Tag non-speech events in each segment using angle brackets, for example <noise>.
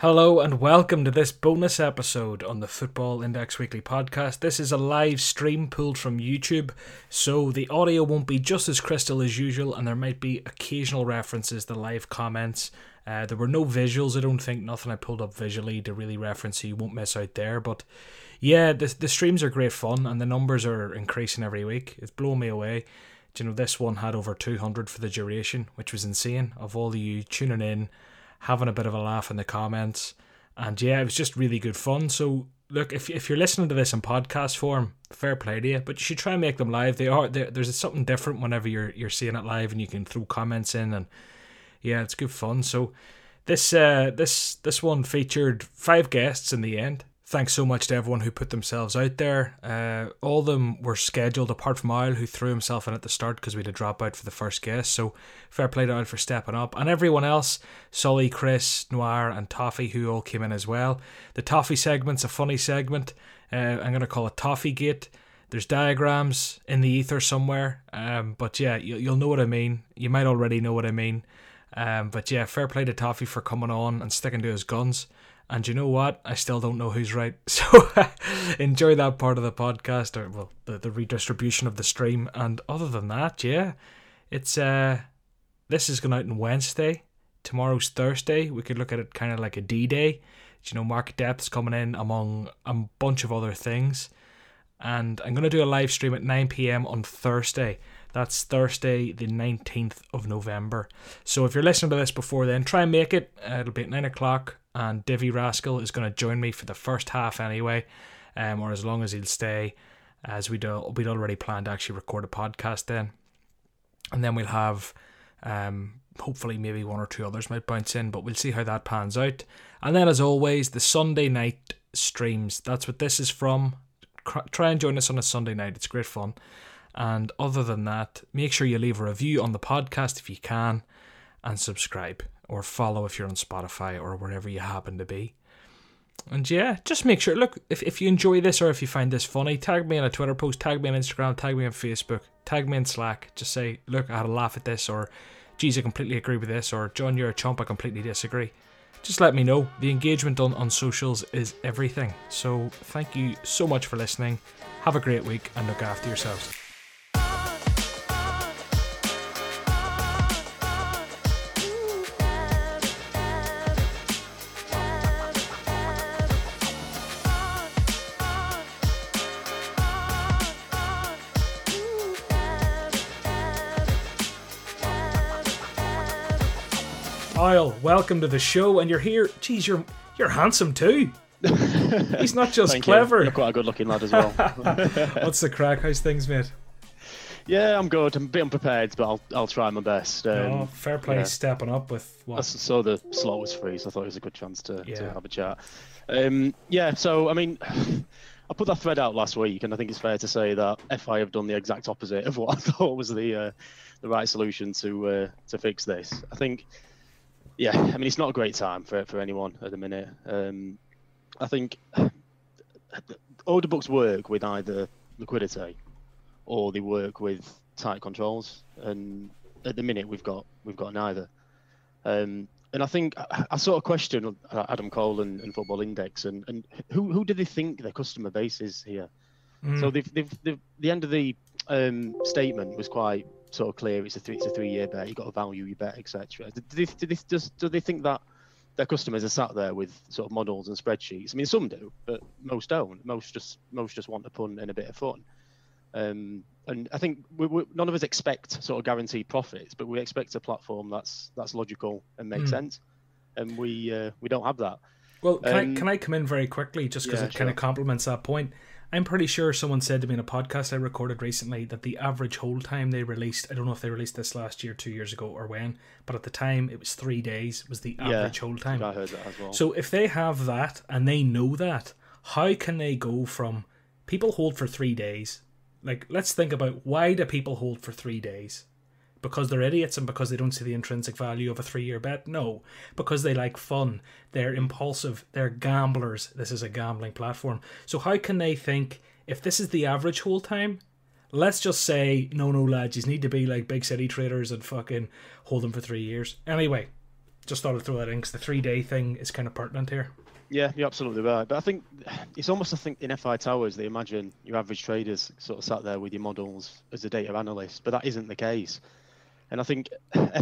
Hello and welcome to this bonus episode on the Football Index Weekly podcast. This is a live stream pulled from YouTube, so the audio won't be just as crystal as usual, and there might be occasional references to live comments. Uh, there were no visuals, I don't think, nothing I pulled up visually to really reference, so you won't miss out there. But yeah, the, the streams are great fun, and the numbers are increasing every week. It's blown me away. Do you know, this one had over 200 for the duration, which was insane, of all of you tuning in having a bit of a laugh in the comments. And yeah, it was just really good fun. So look, if if you're listening to this in podcast form, fair play to you. But you should try and make them live. They are there's something different whenever you're you're seeing it live, and you can throw comments in, and yeah, it's good fun. So this uh this this one featured five guests in the end thanks so much to everyone who put themselves out there. Uh, all of them were scheduled, apart from Owl, who threw himself in at the start because we had a dropout for the first guest. So fair play to Owl for stepping up. And everyone else, Sully, Chris, Noir, and Toffee, who all came in as well. The Toffee segment's a funny segment. Uh, I'm going to call it Toffee Gate. There's diagrams in the ether somewhere. Um, but yeah, you, you'll know what I mean. You might already know what I mean. Um, but yeah, fair play to Toffee for coming on and sticking to his guns. And you know what? I still don't know who's right. <laughs> So enjoy that part of the podcast or well the, the redistribution of the stream. And other than that, yeah. It's uh this is going out on Wednesday. Tomorrow's Thursday. We could look at it kind of like a D Day. You know, market depth's coming in among a bunch of other things. And I'm going to do a live stream at 9 p.m. on Thursday. That's Thursday, the 19th of November. So if you're listening to this before then, try and make it. Uh, it'll be at 9 o'clock and Divi Rascal is going to join me for the first half anyway, um, or as long as he'll stay, as we'd, we'd already planned to actually record a podcast then. And then we'll have, um, hopefully, maybe one or two others might bounce in, but we'll see how that pans out. And then, as always, the Sunday night streams. That's what this is from. Try and join us on a Sunday night, it's great fun. And other than that, make sure you leave a review on the podcast if you can and subscribe or follow if you're on Spotify or wherever you happen to be. And yeah, just make sure. Look, if, if you enjoy this or if you find this funny, tag me on a Twitter post, tag me on Instagram, tag me on Facebook, tag me in Slack. Just say, look, I had a laugh at this, or geez, I completely agree with this, or John, you're a chump, I completely disagree. Just let me know. The engagement on, on socials is everything. So thank you so much for listening. Have a great week and look after yourselves. Welcome to the show. And you're here. Geez, you're you're handsome too. <laughs> He's not just clever. You. You're quite a good-looking lad as well. <laughs> What's the crack? How's things, mate? Yeah, I'm good. I'm a bit unprepared, but I'll I'll try my best. Um, oh, fair play, yeah. stepping up with what? I saw the slot was free, so I thought it was a good chance to, yeah. to have a chat. Um, yeah, so I mean, <sighs> I put that thread out last week, and I think it's fair to say that FI have done the exact opposite of what I <laughs> thought was the uh, the right solution to uh, to fix this. I think yeah, I mean, it's not a great time for, for anyone at the minute. Um, I think order books work with either liquidity or they work with tight controls, and at the minute we've got we've got neither. Um, and I think I, I, sort of question Adam Cole and, and, Football Index, and, and who who do they think their customer base is here? Mm. So they've, they've, they've, the end of the um, statement was quite sort of clear it's a three it's a three year bet. You've got to value your bet, etc. Do they, do they just do they think that their customers are sat there with sort of models and spreadsheets? I mean, some do, but most don't. Most just most just want a pun and a bit of fun. Um, and I think we, we, none of us expect sort of guaranteed profits, but we expect a platform that's that's logical and makes mm. sense, and we uh, we don't have that. Well, can, um, I, can I come in very quickly just because yeah, it sure. kind of complements that point? I'm pretty sure someone said to me in a podcast I recorded recently that the average hold time they released, I don't know if they released this last year, two years ago, or when, but at the time it was three days was the average yeah, hold time. I heard that as well. So if they have that and they know that, how can they go from people hold for three days? Like, let's think about why do people hold for three days? Because they're idiots and because they don't see the intrinsic value of a three year bet? No, because they like fun. They're impulsive. They're gamblers. This is a gambling platform. So, how can they think if this is the average hold time? Let's just say, no, no, lads, you need to be like big city traders and fucking hold them for three years. Anyway, just thought I'd throw that in because the three day thing is kind of pertinent here. Yeah, you're absolutely right. But I think it's almost I think in FI Towers they imagine your average traders sort of sat there with your models as a data analyst, but that isn't the case. And I think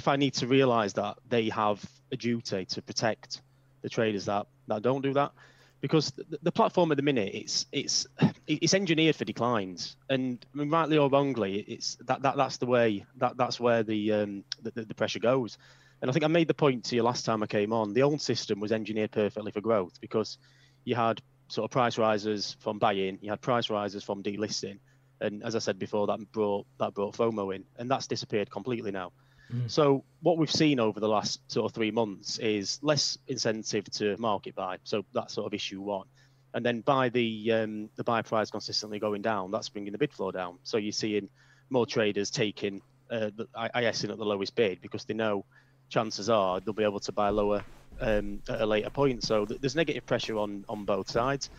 FI need to realise that they have a duty to protect the traders that, that don't do that, because the, the platform at the minute it's it's it's engineered for declines, and I mean, rightly or wrongly, it's that, that that's the way that that's where the um the, the pressure goes. And I think I made the point to you last time I came on. The old system was engineered perfectly for growth because you had sort of price rises from buy-in, you had price rises from delisting, and as I said before, that brought that brought FOMO in, and that's disappeared completely now. Mm. So what we've seen over the last sort of three months is less incentive to market buy. So that's sort of issue one. And then by the um, the buy price consistently going down, that's bringing the bid flow down. So you're seeing more traders taking uh, the ISing at the lowest bid because they know chances are they'll be able to buy lower um, at a later point. So th- there's negative pressure on on both sides.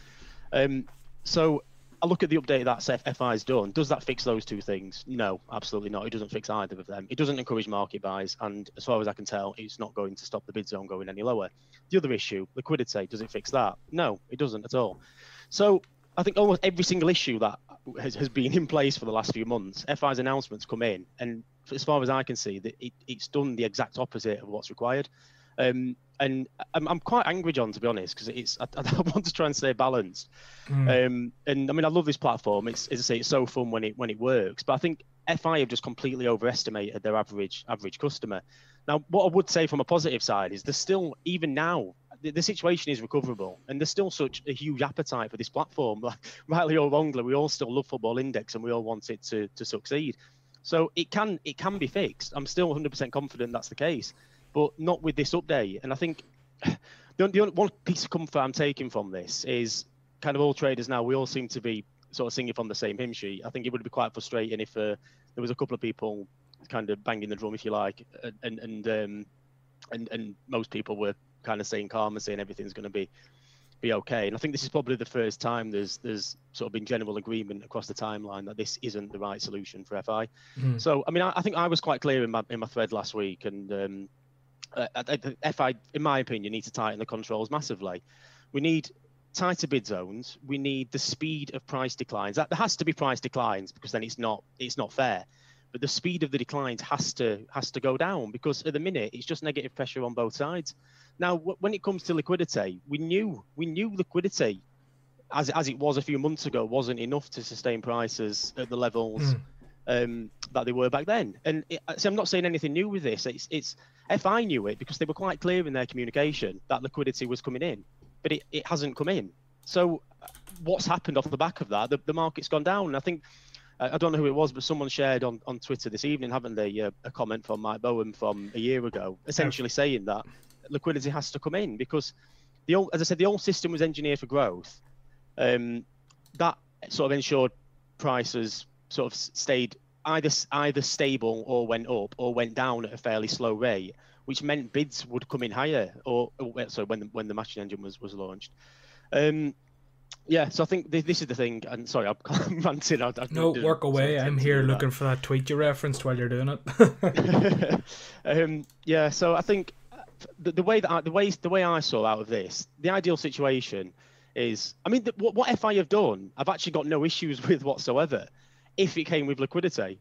Um, so I look at the update that FI's done. Does that fix those two things? No, absolutely not. It doesn't fix either of them. It doesn't encourage market buys, and as far as I can tell, it's not going to stop the bid zone going any lower. The other issue, liquidity, does it fix that? No, it doesn't at all. So I think almost every single issue that has, has been in place for the last few months, FI's announcements come in, and as far as I can see, that it, it's done the exact opposite of what's required. Um, and I'm, I'm quite angry, John, to be honest, because it's I, <laughs> I, want to try and stay balanced. Mm. Um, and I mean, I love this platform. It's as I say, it's so fun when it when it works. But I think FI have just completely overestimated their average average customer. Now, what I would say from a positive side is there's still even now the, the situation is recoverable, and there's still such a huge appetite for this platform. <laughs> Like rightly or wrongly, we all still love Football Index, and we all want it to to succeed. So it can it can be fixed. I'm still 100% confident that's the case, but not with this update. And I think <sighs> the, the one piece of comfort I'm taking from this is kind of all traders now. We all seem to be sort of singing from the same hymn sheet. I think it would be quite frustrating if uh, there was a couple of people kind of banging the drum, if you like, and and um, and and most people were kind of saying calm and saying everything's going to be be okay. And I think this is probably the first time there's there's sort of been general agreement across the timeline that this isn't the right solution for FI. Mm. So I mean, I, I, think I was quite clear in my in my thread last week, and um, uh, FI, in my opinion, need to tighten the controls massively. We need tighter bid zones. We need the speed of price declines. That there has to be price declines because then it's not it's not fair. But the speed of the declines has to has to go down because at the minute it's just negative pressure on both sides. Now, when it comes to liquidity, we knew we knew liquidity, as as it was a few months ago, wasn't enough to sustain prices at the levels mm. um, that they were back then. And it, so I'm not saying anything new with this. It's it's FI knew it because they were quite clear in their communication that liquidity was coming in, but it, it hasn't come in. So what's happened off the back of that? The, the market's gone down. And I think I don't know who it was, but someone shared on, on Twitter this evening, haven't they, uh, a comment from Mike Bowen from a year ago, essentially saying that liquidity has to come in because the old, as I said, the old system was engineered for growth. Um, that sort of ensured prices sort of stayed either either stable or went up or went down at a fairly slow rate, which meant bids would come in higher. Or, or sorry, when the, when the matching engine was was launched. Um, yeah, so I think this, this is the thing. And sorry, I'm <laughs> ranting. I, I no, work away. I'm here looking that. for that tweet you referenced while you're doing it. <laughs> um, yeah, so I think the, the way that I, the way the way I saw out of this, the ideal situation is, I mean, the, what, what FI have done, I've actually got no issues <laughs> with whatsoever. If it came with liquidity,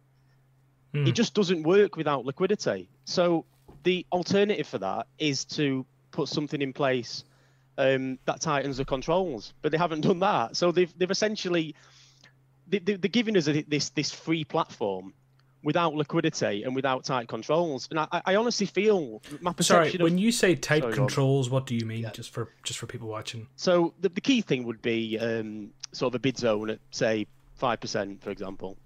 hmm. it just doesn't work without liquidity. So the alternative for that is to put something in place um, that tightens the controls, but they haven't done that. So they've they've essentially they, they're giving us a, this this free platform without liquidity and without tight controls. And I, I honestly feel my perception. Sorry, of, when you say tight sorry, controls, what do you mean? Yeah. Just for just for people watching. So the, the key thing would be um, sort of a bid zone at say five percent, for example.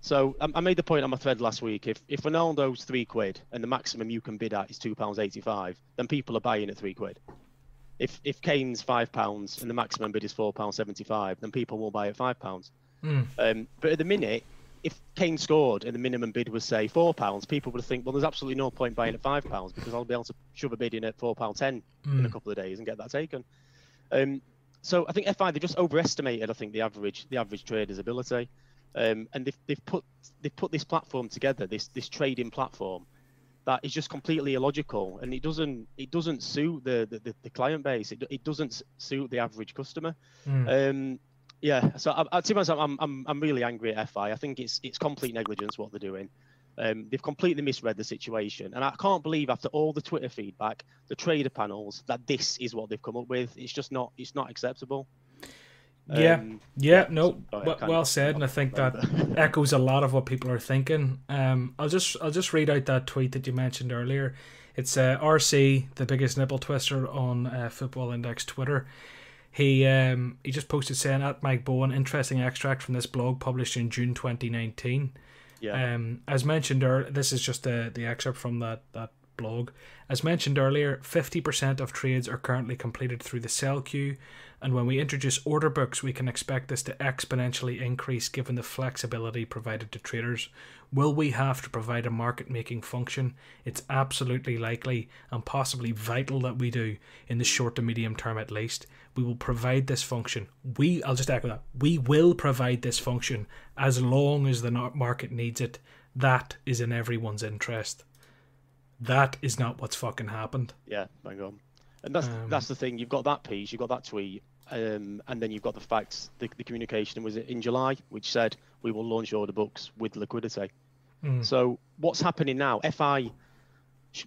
So I, I, made the point on my thread last week. If if Ronaldo's three quid and the maximum you can bid at is two pounds eighty five, then people are buying at three quid. If if Kane's five pounds and the maximum bid is four pounds seventy five, then people will buy at five pounds. Mm. Um, but at the minute, if Kane scored and the minimum bid was say four pounds, people would think, well, there's absolutely no point buying at five pounds because I'll be able to shove a bid in at four pound ten mm. in a couple of days and get that taken. Um, so I think FI they just overestimated, I think, the average the average trader's ability, um, and they've, they've put they've put this platform together, this this trading platform, that is just completely illogical, and it doesn't it doesn't suit the the, the client base. It, it doesn't suit the average customer. Mm. Um, yeah, so I, I, to be honest, I'm, I'm I'm really angry at FI. I think it's it's complete negligence what they're doing. Um, they've completely misread the situation, and I can't believe after all the Twitter feedback, the trader panels, that this is what they've come up with. It's just not it's not acceptable. Yeah, um, yeah, no, well, well said, and I think that <laughs> echoes a lot of what people are thinking. Um, I'll just I'll just read out that tweet that you mentioned earlier. It's uh, RC, the biggest nipple twister on uh, Football Index Twitter. He um, he just posted saying at Mike Bowen, interesting extract from this blog published in June 2019. Yeah. Um, as mentioned earlier, this is just the the excerpt from that that blog. As mentioned earlier, 50% of trades are currently completed through the sell queue, and when we introduce order books, we can expect this to exponentially increase given the flexibility provided to traders. Will we have to provide a market making function? It's absolutely likely and possibly vital that we do in the short to medium term at least. We will provide this function. We I'll just echo that. We will provide this function as long as the market needs it. That is in everyone's interest. That is not what's fucking happened. Yeah, my god. And that's um, that's the thing. You've got that piece, you've got that tweet, um, and then you've got the facts. The, the communication was in July, which said we will launch order books with liquidity. Mm. So what's happening now? FI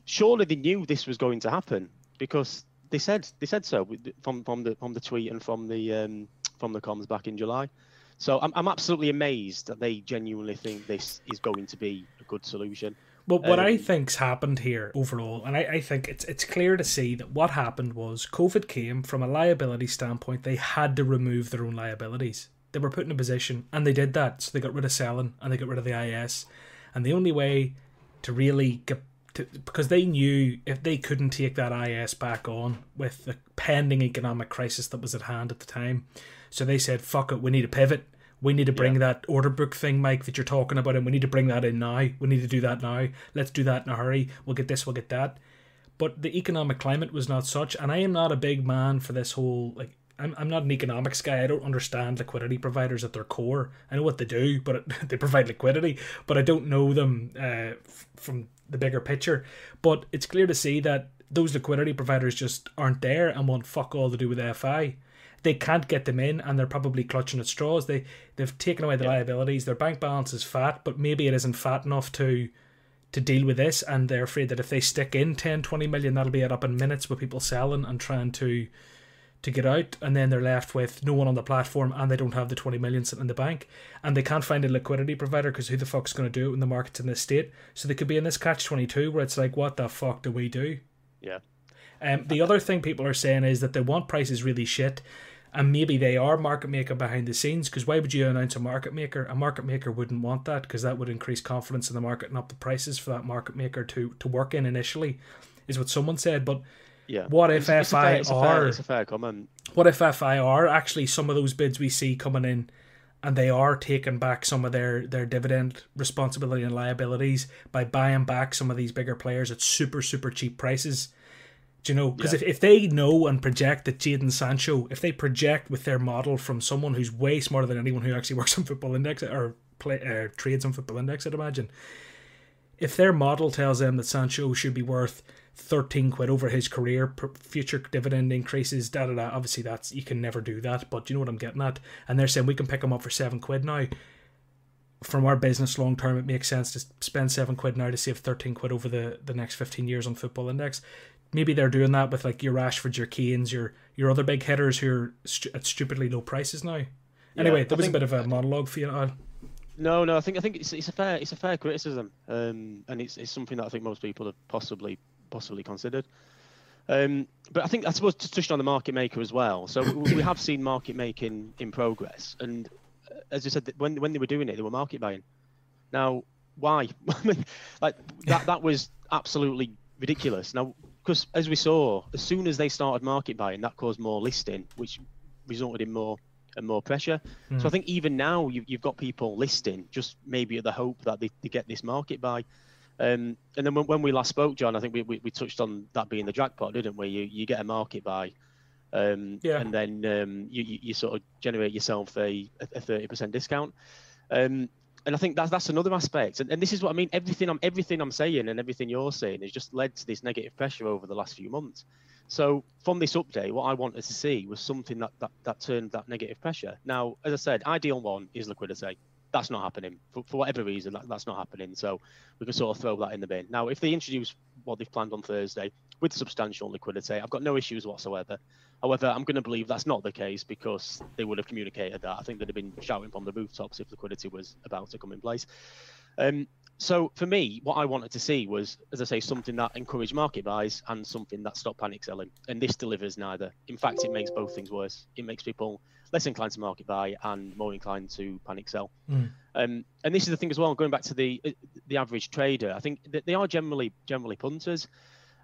surely they knew this was going to happen because they said they said so from from the from the tweet and from the um, from the comms back in July. So I'm I'm absolutely amazed that they genuinely think this is going to be a good solution. But what um, I think's happened here overall, and I, I think it's it's clear to see that what happened was COVID came from a liability standpoint. They had to remove their own liabilities. They were put in a position, and they did that. So they got rid of selling and they got rid of the IS. And the only way to really get to, because they knew if they couldn't take that IS back on with the pending economic crisis that was at hand at the time, so they said, "Fuck it, we need to pivot." We need to bring yeah. that order book thing, Mike, that you're talking about, and we need to bring that in now. We need to do that now. Let's do that in a hurry. We'll get this, we'll get that. But the economic climate was not such, and I am not a big man for this whole like I'm, I'm not an economics guy. I don't understand liquidity providers at their core. I know what they do, <laughs> but it, <laughs> they provide liquidity, but I don't know them uh, f- from the bigger picture. But it's clear to see that those liquidity providers just aren't there and want fuck all to do with FI they can't get them in and they're probably clutching at straws. They they've taken away the yeah. liabilities. Their bank balance is fat, but maybe it isn't fat enough to to deal with this and they're afraid that if they stick in 10 20 million that'll be it up in minutes with people selling and trying to to get out and then they're left with no one on the platform and they don't have the 20 million sitting in the bank and they can't find a liquidity provider because who the fuck's going to do it when the market's in this state? So they could be in this catch 22 where it's like what the fuck do we do? Yeah. Um, the other thing people are saying is that they want prices really shit and maybe they are market maker behind the scenes because why would you announce a market maker? A market maker wouldn't want that because that would increase confidence in the market and up the prices for that market maker to to work in initially is what someone said. But yeah what if it's, fi it's a fair, are it's a fair comment what if fi are actually some of those bids we see coming in and they are taking back some of their their dividend responsibility and liabilities by buying back some of these bigger players at super super cheap prices do you know? Because yeah. if, if they know and project that Jadon Sancho, if they project with their model from someone who's way smarter than anyone who actually <laughs> works on Football Index or play, uh, trades on Football Index, I'd imagine. If their model tells them that Sancho should be worth 13 quid over his career, future dividend increases, da da da, obviously that's, you can never do that, but you know what I'm getting at? And they're saying we can pick him up for 7 quid now from our business long term, it makes sense to spend seven quid now to save 13 quid over the, the next 15 years on Football Index maybe they're doing that with like your Rashfords, your Kanes, your your other big hitters who are at stupidly low prices now. Anyway, yeah, that was think, a bit of a monologue for you. Al. No, no, I think I think it's, it's a fair it's a fair criticism, um, and it's it's something that I think most people have possibly possibly considered. Um, but I think I suppose to touch on the market maker as well. So we, we have seen market making in progress, and uh, as I said, when when they were doing it, they were market buying. Now, why? <laughs> like that that was absolutely ridiculous. Now, because as we saw, as soon as they started market buying, that caused more listing, which resulted in more and more pressure. Mm. So hmm. I think even now you've, you've got people listing just maybe at the hope that they, they get this market buy. Um, and then when, when, we last spoke, John, I think we, we, we, touched on that being the jackpot, didn't we? You you get a market buy, um, yeah. and then um, you, you, you sort of generate yourself a a thirty percent discount. Um, and I think that's that's another aspect. And, and this is what I mean. Everything I'm everything I'm saying and everything you're saying has just led to this negative pressure over the last few months. So from this update, what I wanted to see was something that, that, that turned that negative pressure. Now, as I said, ideal one is liquidity. That's not happening for, for whatever reason. That, that's not happening. So we can sort of throw that in the bin. Now, if they introduce what they've planned on Thursday with substantial liquidity, I've got no issues whatsoever. However, I'm going to believe that's not the case because they would have communicated that. I think they'd have been shouting from the rooftops if liquidity was about to come in place. Um, so for me, what I wanted to see was, as I say, something that encouraged market buys and something that stopped panic selling. And this delivers neither. In fact, it makes both things worse. It makes people less inclined to market buy and more inclined to panic sell. Mm. Um, and this is the thing as well. Going back to the uh, the average trader, I think that they are generally generally punters.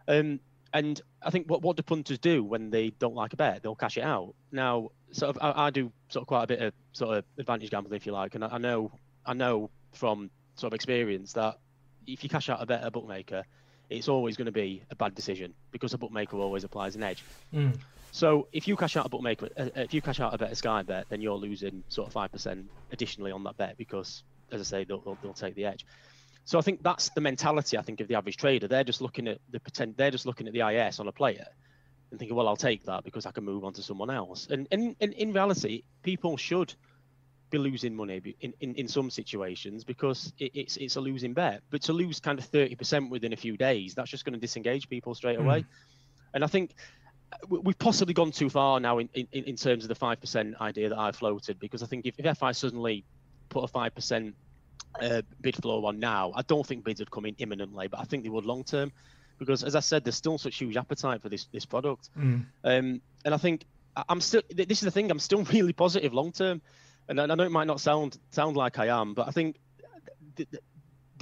Um, and I think what what do punters do when they don't like a bet? They'll cash it out. Now, sort of, I, I do sort of quite a bit of sort of advantage gambling, if you like, and I, I know I know from sort of experience that if you cash out a bet at a bookmaker, it's always going to be a bad decision because a bookmaker always applies an edge. Mm. So if you cash out a bookmaker, uh, if you cash out a better Sky bet, then you're losing sort of five percent additionally on that bet because, as I say, they'll, they'll, they'll, take the edge. So I think that's the mentality I think of the average trader. They're just looking at the pretend, they're just looking at the IS on a player and thinking, well, I'll take that because I can move on to someone else. And, and, and in reality, people should be losing money in, in, in some situations because it, it's it's a losing bet. But to lose kind of thirty percent within a few days, that's just going to disengage people straight mm. away. And I think we've possibly gone too far now in, in, in terms of the five percent idea that I floated because I think if, if FI suddenly put a five percent uh, bid floor on now, I don't think bids would come in imminently, but I think they would long term because as I said, there's still such huge appetite for this this product. Mm. Um, and I think I'm still this is the thing I'm still <laughs> really positive long term and I know it might not sound sound like I am, but I think the the,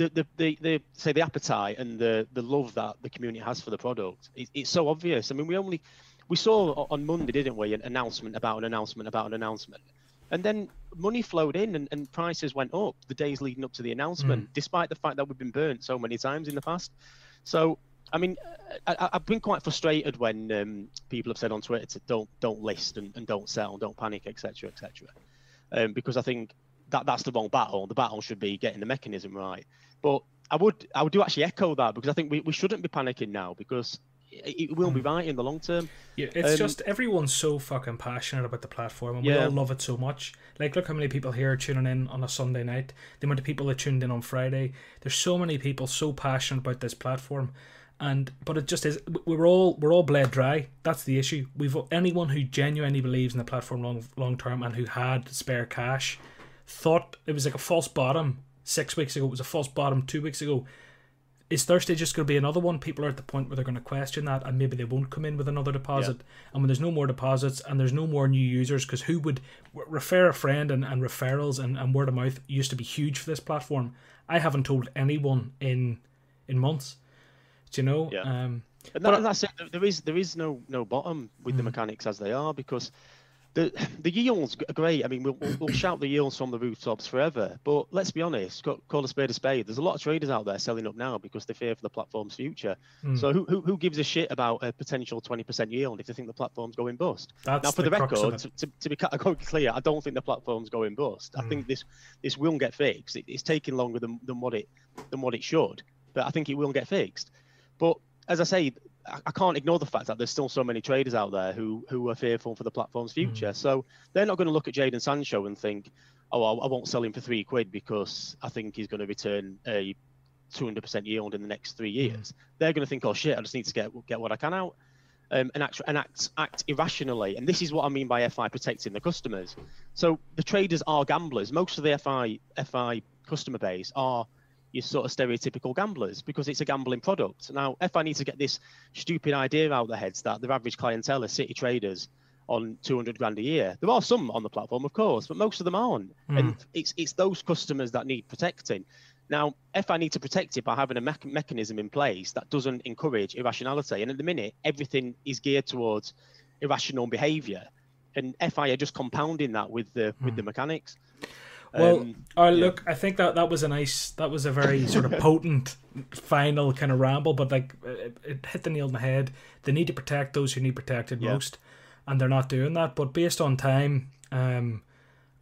the, the, the say the appetite and the the love that the community has for the product, it, it's so obvious. I mean, we only we saw on Monday, didn't we, an announcement about an announcement about an announcement. And then money flowed in and, and prices went up the days leading up to the announcement, mm. despite the fact that we've been burnt so many times in the past. So, I mean, I, have been quite frustrated when um, people have said on Twitter to don't don't list and, and don't sell, don't panic, etc., etc um, because I think that that's the wrong battle. The battle should be getting the mechanism right. But I would I would do actually echo that because I think we, we shouldn't be panicking now because it, will be hmm. right in the long term. Yeah, it's um, just everyone's so fucking passionate about the platform and yeah. we all love it so much. Like look how many people here are tuning in on a Sunday night. The amount of people that tuned in on Friday. There's so many people so passionate about this platform and but it just is we're all we're all bled dry that's the issue we've anyone who genuinely believes in the platform long long term and who had spare cash thought it was like a false bottom six weeks ago it was a false bottom two weeks ago is Thursday just going to be another one? People are at the point where they're going to question that, and maybe they won't come in with another deposit. Yeah. And when there's no more deposits and there's no more new users, because who would refer a friend and, and referrals and, and word of mouth used to be huge for this platform. I haven't told anyone in in months. Do you know? Yeah. Um, and, that, and that's it. There is there is no no bottom with mm. the mechanics as they are because the <sighs> the yields are great. I mean, we'll, we'll shout the yields from the rooftops forever, but let's be honest. Call a spade a spade. There's a lot of traders out there selling up now because they fear for the platform's future. Mm. So who, who, who gives a shit about a potential 20% yield if they think the platform's going bust? That's now, for the, the record, to, to, to, be categorically clear, I don't think the platform's going bust. Mm. I think this this will get fixed. It, it's taking longer than, than what it than what it should, but I think it will get fixed. But as I say, I can't ignore the fact that there's still so many traders out there who who are fearful for the platform's future. Mm. So they're not going to look at Jadon Sancho and think, "Oh, I, I won't sell him for three quid because I think he's going to return a 200% yield in the next three mm. years." Mm. They're going to think, "Oh shit, I just need to get get what I can out." Um, and act and act act irrationally, and this is what I mean by FI protecting the customers. So the traders are gamblers. Most of the FI FI customer base are your sort of stereotypical gamblers because it's a gambling product. Now, if I need to get this stupid idea out of their heads that their average clientele are city traders on 200 grand a year, there are some on the platform, of course, but most of them aren't. Mm. And it's it's those customers that need protecting. Now, if I need to protect it by having a me- mechanism in place that doesn't encourage irrationality, and at the minute everything is geared towards irrational behaviour, and FI are just compounding that with the mm. with the hmm. mechanics. Well, um, uh, yeah. look, I think that that was a nice, that was a very <laughs> sort of potent final kind of ramble, but like it, it, hit the nail on the head. They need to protect those who need protected yeah. most, and they're not doing that. But based on time, um,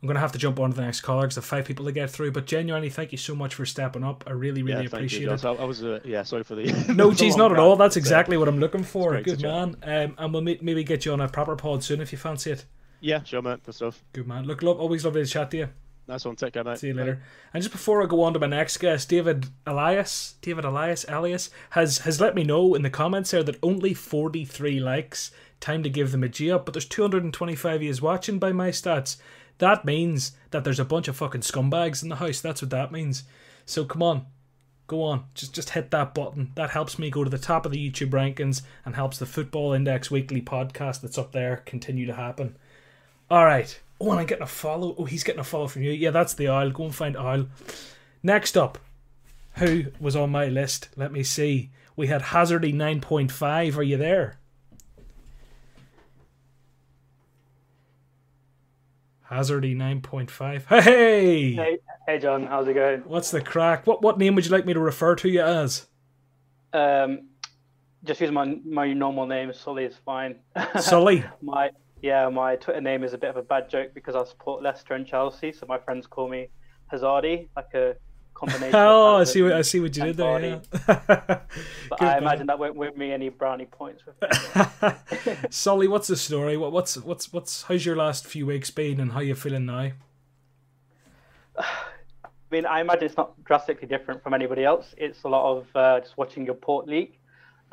I'm going to have to jump on to the next caller because I have five people to get through. But genuinely, thank you so much for stepping up. I really, really yeah, appreciate you, it. I was, uh, yeah, sorry for the. <laughs> no, geez, not at all. That's exactly what I'm looking for. Good man. Um, and we'll maybe get you on a proper pod soon if you fancy it. Yeah, sure, mate. Good stuff. Good man. Look, love, always lovely to chat to you. Nice one. Take care, mate. See you later. Bye. And just before I go on to my next guest, David Elias, David Elias, Elias has has let me know in the comments there that only 43 likes. Time to give them a G up, but there's 225 years watching by my stats. That means that there's a bunch of fucking scumbags in the house. That's what that means. So come on, go on, just just hit that button. That helps me go to the top of the YouTube rankings and helps the Football Index Weekly podcast that's up there continue to happen. All right. Oh, and I'm getting a follow. Oh, he's getting a follow from you. Yeah, that's the Owl. Go and find Owl. Next up, who was on my list? Let me see. We had Hazardy 9.5. Are you there? Hazardy 9.5. Hey! Hey, hey, John. How's it going? What's the crack? What what name would you like me to refer to you as? Um, just use my my normal name. Sully is fine. <laughs> Sully. my yeah, my Twitter name is a bit of a bad joke because I support Leicester and Chelsea, so my friends call me Hazardi, like a combination. oh, I see what I see what you did there. Yeah. <laughs> but I imagine that won't win me any brownie points. With <laughs> Sully, what's the story? What, what's what's what's how's your last few weeks been, and how you feeling now? <sighs> I mean, I imagine it's not drastically different from anybody else. It's a lot of uh, just watching your port leak.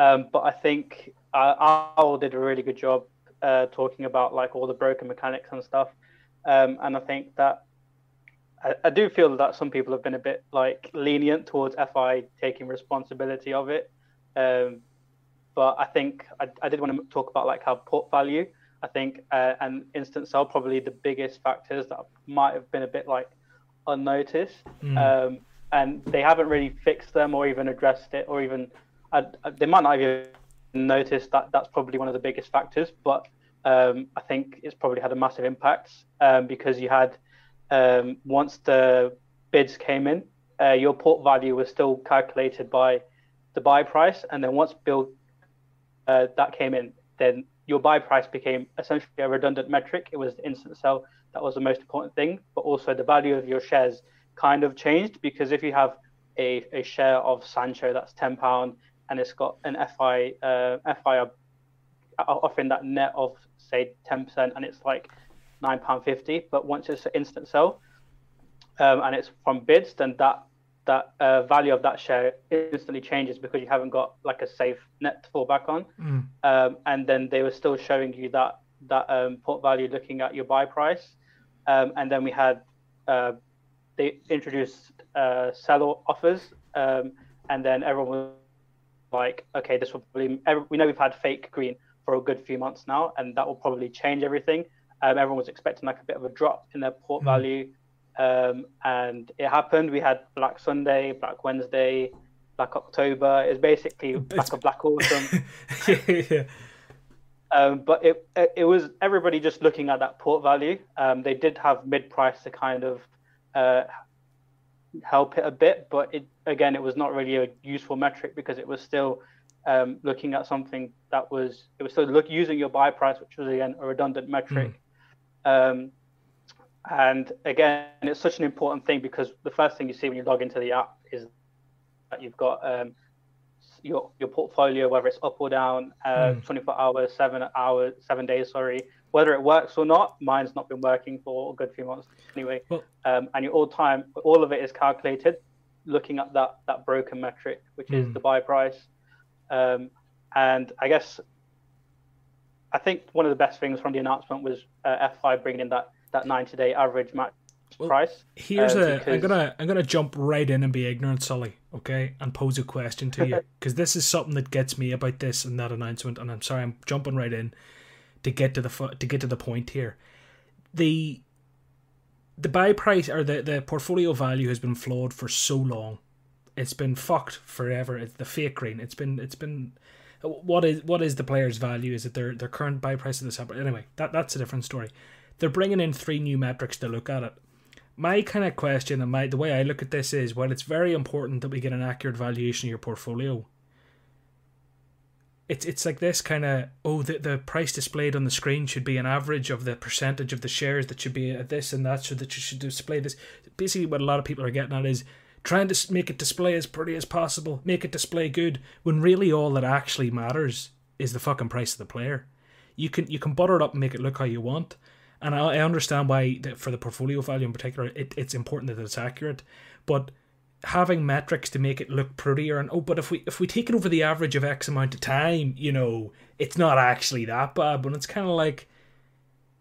Um, but I think uh, Owl did a really good job uh, talking about like all the broken mechanics and stuff. Um, and I think that I, I, do feel that some people have been a bit like lenient towards FI taking responsibility of it. Um, but I think I, I, did want to talk about like how port value. I think uh, and instant sell probably the biggest factors that might have been a bit like unnoticed. Mm. Um, and they haven't really fixed them or even addressed it or even uh, they might not even noticed that that's probably one of the biggest factors. But um, I think it's probably had a massive impact um, because you had um, once the bids came in, uh, your port value was still calculated by the buy price, and then once build uh, that came in, then your buy price became essentially a redundant metric. It was the instant sell that was the most important thing, but also the value of your shares kind of changed because if you have a, a share of Sancho that's ten pound and it's got an FI uh, FI offering that net of say 10% and it's like £9.50 but once it's an instant sell um, and it's from bids then that that uh, value of that share instantly changes because you haven't got like a safe net to fall back on mm. um, and then they were still showing you that that um, port value looking at your buy price um, and then we had uh, they introduced uh, sell offers um, and then everyone was like okay this will probably we know we've had fake green for a good few months now, and that will probably change everything. Um, everyone was expecting like a bit of a drop in their port mm. value, um, and it happened. We had Black Sunday, Black Wednesday, Black October. It's basically <laughs> like a Black Autumn. <laughs> yeah. Um, but it, it, it was everybody just looking at that port value. Um, they did have mid price to kind of uh, help it a bit, but it again it was not really a useful metric because it was still um, looking at something that was it was still look using your buy price, which was again a redundant metric. Mm. Um, and again, it's such an important thing because the first thing you see when you log into the app is that you've got um, your your portfolio, whether it's up or down, uh, mm. 24 hours, seven hours, seven days, sorry, whether it works or not. Mine's not been working for a good few months anyway. Well, um, and your all time, all of it is calculated looking at that that broken metric, which mm. is the buy price. Um, and I guess I think one of the best things from the announcement was uh, FI bringing in that that 90 day average match well, price. Here's uh, a. I'm gonna I'm gonna jump right in and be ignorant, Sully, okay, and pose a question to you <laughs> because this is something that gets me about this and that announcement, and I'm sorry I'm jumping right in to get to the to get to the point here. The the buy price or the, the portfolio value has been flawed for so long it's been fucked forever. It's the fake green. It's been it's been what is what is the player's value? Is it their their current buy price of the separate? Anyway, that that's a different story. They're bringing in three new metrics to look at it. My kind of question and my the way I look at this is well, it's very important that we get an accurate valuation of your portfolio. It's it's like this kind of oh the the price displayed on the screen should be an average of the percentage of the shares that should be at this and that so that you should display this. Basically, what a lot of people are getting at is trying to make it display as pretty as possible, make it display good, when really all that actually matters is the fucking price of the player. You can you can butter it up and make it look how you want, and I, understand why for the portfolio value in particular, it, it's important that it's accurate, but having metrics to make it look prettier and oh but if we if we take it over the average of x amount of time you know it's not actually that bad but it's kind of like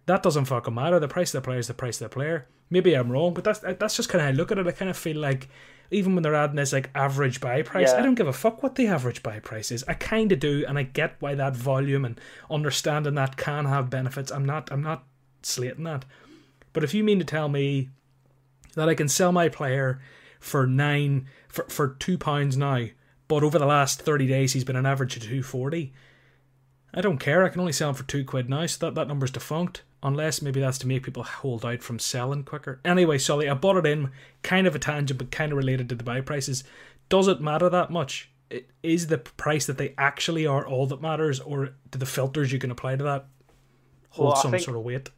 that doesn't fucking matter. The price of the player is the price of the player. Maybe i'm wrong but that's that's just kind of how i look at it. I kind of feel like even when they're adding this like average buy price yeah. i don't give a fuck what the average buy price is. I kind of do and i get why that volume and understanding that can have benefits. I'm not i'm not slating that. But if you mean to tell me that i can sell my player for nine for, for two pounds now, but over the last thirty days he's been an average of two forty. I don't care. I can only sell him for two quid now, so that, that number's defunct. Unless maybe that's to make people hold out from selling quicker. Anyway, Sully, I bought it in, kind of a tangent, but kind of related to the buy prices. Does it matter that much? It, is the price that they actually are all that matters, or do the filters you can apply to that hold well, some think, sort of weight?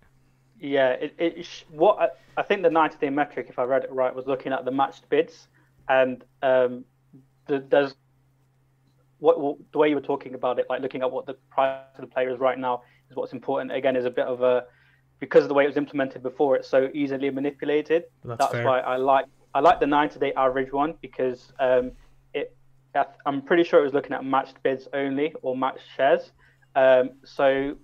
Yeah, it, it what I, I think the 90 day metric, if I read it right, was looking at the matched bids, and um, the, there's what, what, the way you were talking about it, like looking at what the price of the player is right now, is what's important. Again, is a bit of a because of the way it was implemented before, it's so easily manipulated. That's, That's why I like I like the 90 day average one because um, it I'm pretty sure it was looking at matched bids only or matched shares. Um, so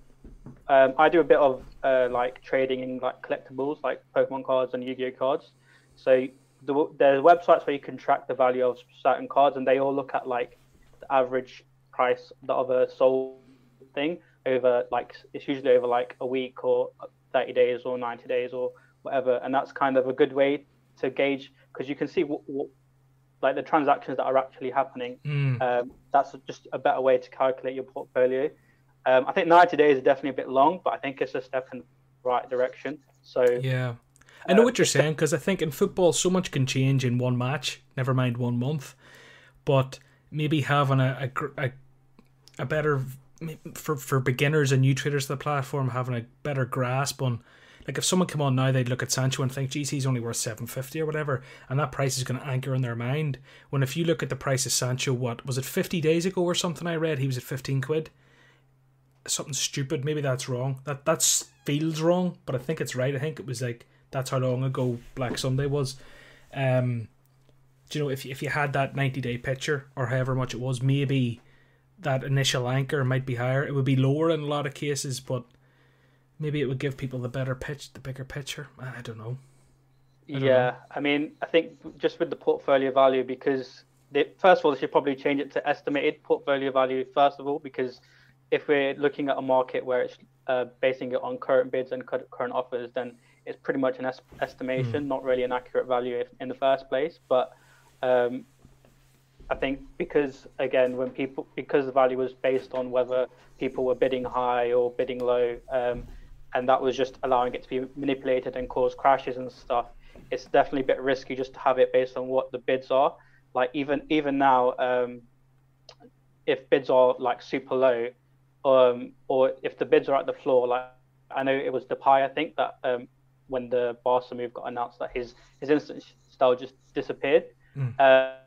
um, I do a bit of uh, like trading in like collectibles, like Pokemon cards and Yu-Gi-Oh cards. So the, there's websites where you can track the value of certain cards, and they all look at like the average price of a sold thing over like it's usually over like a week or 30 days or 90 days or whatever, and that's kind of a good way to gauge because you can see what, what like the transactions that are actually happening. Mm. Um, that's just a better way to calculate your portfolio. Um, I think 90 days is definitely a bit long, but I think it's a step in the right direction. So yeah, I know uh, what you're saying because I think in football so much can change in one match, never mind one month. But maybe having a a, a, a better for for beginners and new traders to the platform having a better grasp on like if someone come on now they'd look at Sancho and think geez he's only worth 750 or whatever and that price is going to anchor in their mind when if you look at the price of Sancho what was it 50 days ago or something I read he was at 15 quid something stupid. Maybe that's wrong. That that feels wrong, but I think it's right. I think it was like that's how long ago Black Sunday was. Um, do you know if if you had that ninety day picture or however much it was, maybe that initial anchor might be higher. It would be lower in a lot of cases, but maybe it would give people the better pitch, the bigger picture. I don't know. I yeah, know. I mean, I think just with the portfolio value, because they, first of all, they should probably change it to estimated portfolio value first of all, because if we're looking at a market where it's uh, basing it on current bids and current offers, then it's pretty much an es- estimation, mm. not really an accurate value if, in the first place. But um, I think because again, when people because the value was based on whether people were bidding high or bidding low, um, and that was just allowing it to be manipulated and cause crashes and stuff. It's definitely a bit risky just to have it based on what the bids are. Like even even now, um, if bids are like super low, um, or if the bids are at the floor, like I know it was Depay, I think that um, when the Barca move got announced, that his his instant style just disappeared. Mm.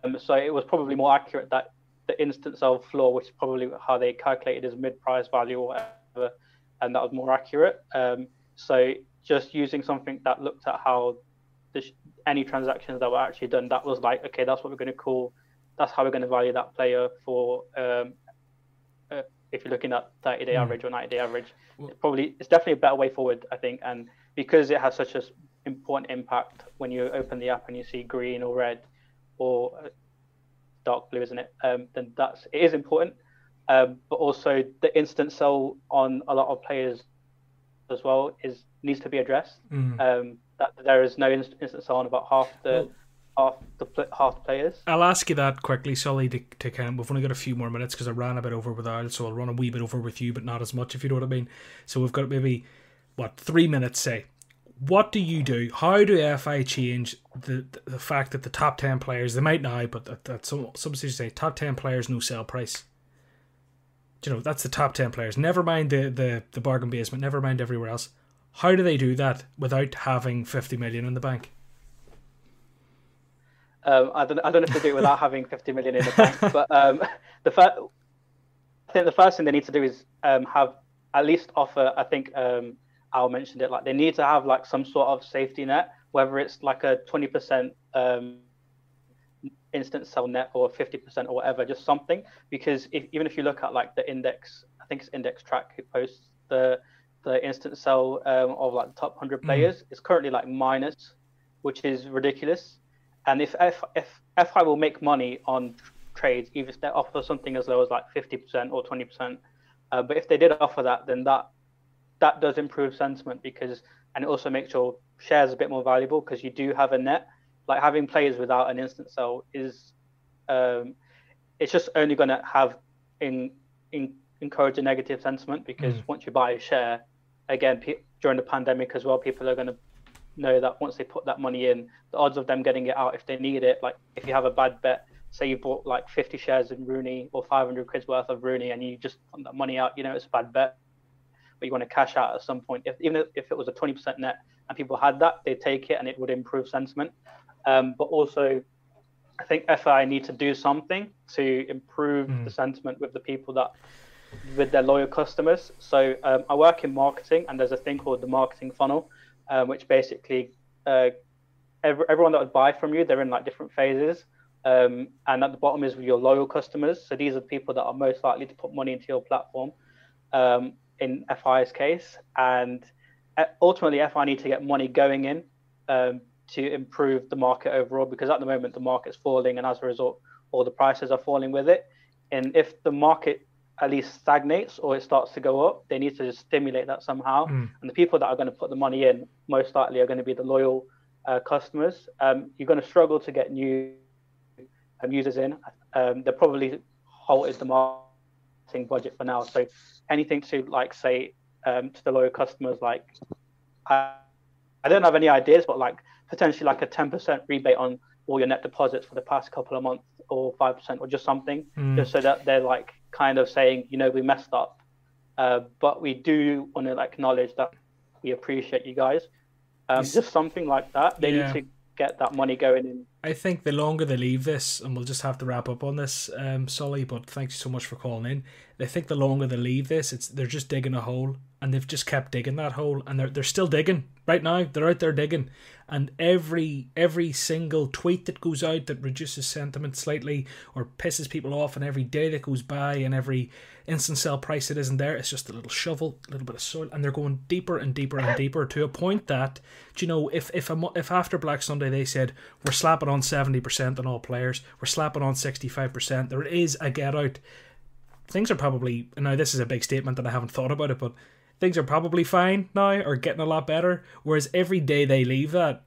Um, so it was probably more accurate that the instant sell floor, which is probably how they calculated his mid-price value or whatever, and that was more accurate. Um, so just using something that looked at how the, any transactions that were actually done, that was like, okay, that's what we're going to call, that's how we're going to value that player for um, if you're looking at 30 day mm. average or 90 day average. Well, it's probably it's definitely a better way forward, I think, and because it has such an important impact when you open the app and you see green or red or uh, dark blue, isn't it? Um, then that's it is important, um, but also the instant sell on a lot of players as well is needs to be addressed. Mm. Um, that there is no instant sell on about half the. Well, half the half players. I'll ask you that quickly, Sully. To, to kind, we've only got a few more minutes because I ran a bit over with Al, so I'll run a wee bit over with you, but not as much, if you know what I mean. So we've got maybe what three minutes, say. What do you do? How do FI change the the fact that the top ten players they might now, but that, that some some say top ten players no sell price. you know, that's the top 10 players. Never mind the, the, the bargain basement, never mind everywhere else. How do they do that without having 50 million in the bank? Um, I don't I don't know if they do it without having 50 million in the bank, <laughs> but um, the first, I think the first thing they need to do is um, have at least offer. I think um, Al mentioned it. Like they need to have like some sort of safety net, whether it's like a 20% um, instant sell net or 50% or whatever, just something. Because if, even if you look at like the index, I think it's Index Track who posts the the instant sell um, of like the top 100 mm. players, mm. it's currently like minus, which is ridiculous. And if F, if FI will make money on trades, even if they offer something as low as like 50% or 20%, uh, but if they did offer that, then that that does improve sentiment because and it also makes your shares a bit more valuable because you do have a net. Like having players without an instant sell is, um, it's just only going to have in, in encourage a negative sentiment because mm. once you buy a share, again pe- during the pandemic as well, people are going to know that once they put that money in, the odds of them getting it out if they need it, like if you have a bad bet, say you bought like 50 shares in Rooney or 500 quid's worth of Rooney and you just want that money out, you know, it's a bad bet, but you want to cash out at some point. If, even if it was a 20% net and people had that, they'd take it and it would improve sentiment. Um, but also, I think FI need to do something to improve mm. the sentiment with the people that with their loyal customers. So um, I work in marketing, and there's a thing called the marketing funnel, um, which basically uh, every, everyone that would buy from you, they're in like different phases. Um, and at the bottom is your loyal customers. So these are the people that are most likely to put money into your platform. Um, in FI's case, and uh, ultimately FI need to get money going in um, to improve the market overall because at the moment the market's falling, and as a result, all the prices are falling with it. And if the market at least stagnates or it starts to go up, they need to just stimulate that somehow. Mm. And the people that are going to put the money in most likely are going to be the loyal uh, customers. Um, you're going to struggle to get new um, users in. Um, they're probably halted the marketing budget for now. So anything to like say um, to the loyal customers, like I, I don't have any ideas, but like potentially like a 10% rebate on all your net deposits for the past couple of months or 5% or just something, mm. just so that they're like kind of saying, you know, we messed up. Uh, but we do want to acknowledge that we appreciate you guys. Um, just something like that. They yeah. need to get that money going in. I think the longer they leave this, and we'll just have to wrap up on this, um, Sully. But thanks so much for calling in. I think the longer they leave this, it's they're just digging a hole, and they've just kept digging that hole, and they're they're still digging right now. They're out there digging, and every every single tweet that goes out that reduces sentiment slightly or pisses people off, and every day that goes by, and every instant sell price that isn't there, it's just a little shovel, a little bit of soil, and they're going deeper and deeper and deeper to a point that, you know, if if a, if after Black Sunday they said we're slapping seventy percent on all players, we're slapping on sixty five percent, there is a get out. Things are probably now. This is a big statement that I haven't thought about it, but things are probably fine now or getting a lot better. Whereas every day they leave that,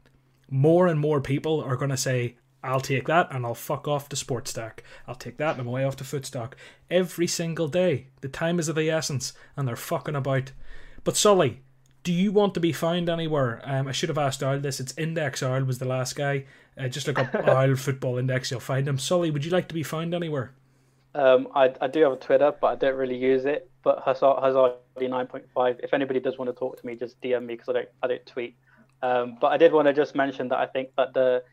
more and more people are going to say, I'll take that and I'll fuck off to Sports Stack. I'll take that and I'm away off to Footstock. Every single day. The time is of the essence and they're fucking about. But Sully, do you want to be found anywhere? Um, I should have asked Owl this. It's Index Owl was the last guy. Uh, just look up <laughs> Owl Football Index, you'll find them. Sully, would you like to be found anywhere? Um, I, I do have a Twitter, but I don't really use it. But Hazard, Hazard 9.5. If anybody does want to talk to me, just DM me because I don't I don't tweet. Um, but I did want to just mention that I think that the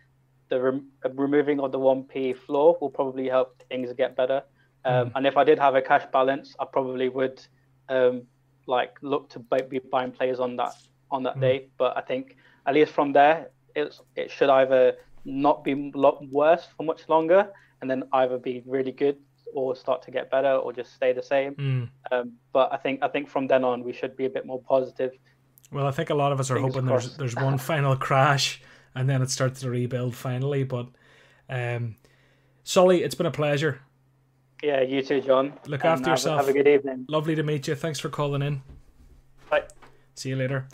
the rem- removing of the 1p floor will probably help things get better. Um, mm. And if I did have a cash balance, I probably would um, like look to be buying players on that on that mm. day. But I think at least from there, it's it should either not be a lot worse for much longer, and then either be really good or start to get better or just stay the same. Mm. Um, but I think I think from then on we should be a bit more positive. Well, I think a lot of us are hoping there's there's one final crash and then it starts to rebuild finally. But um, Sully, it's been a pleasure. Yeah, you too, John. Look after have, yourself. Have a good evening. Lovely to meet you. Thanks for calling in. Bye. See you later.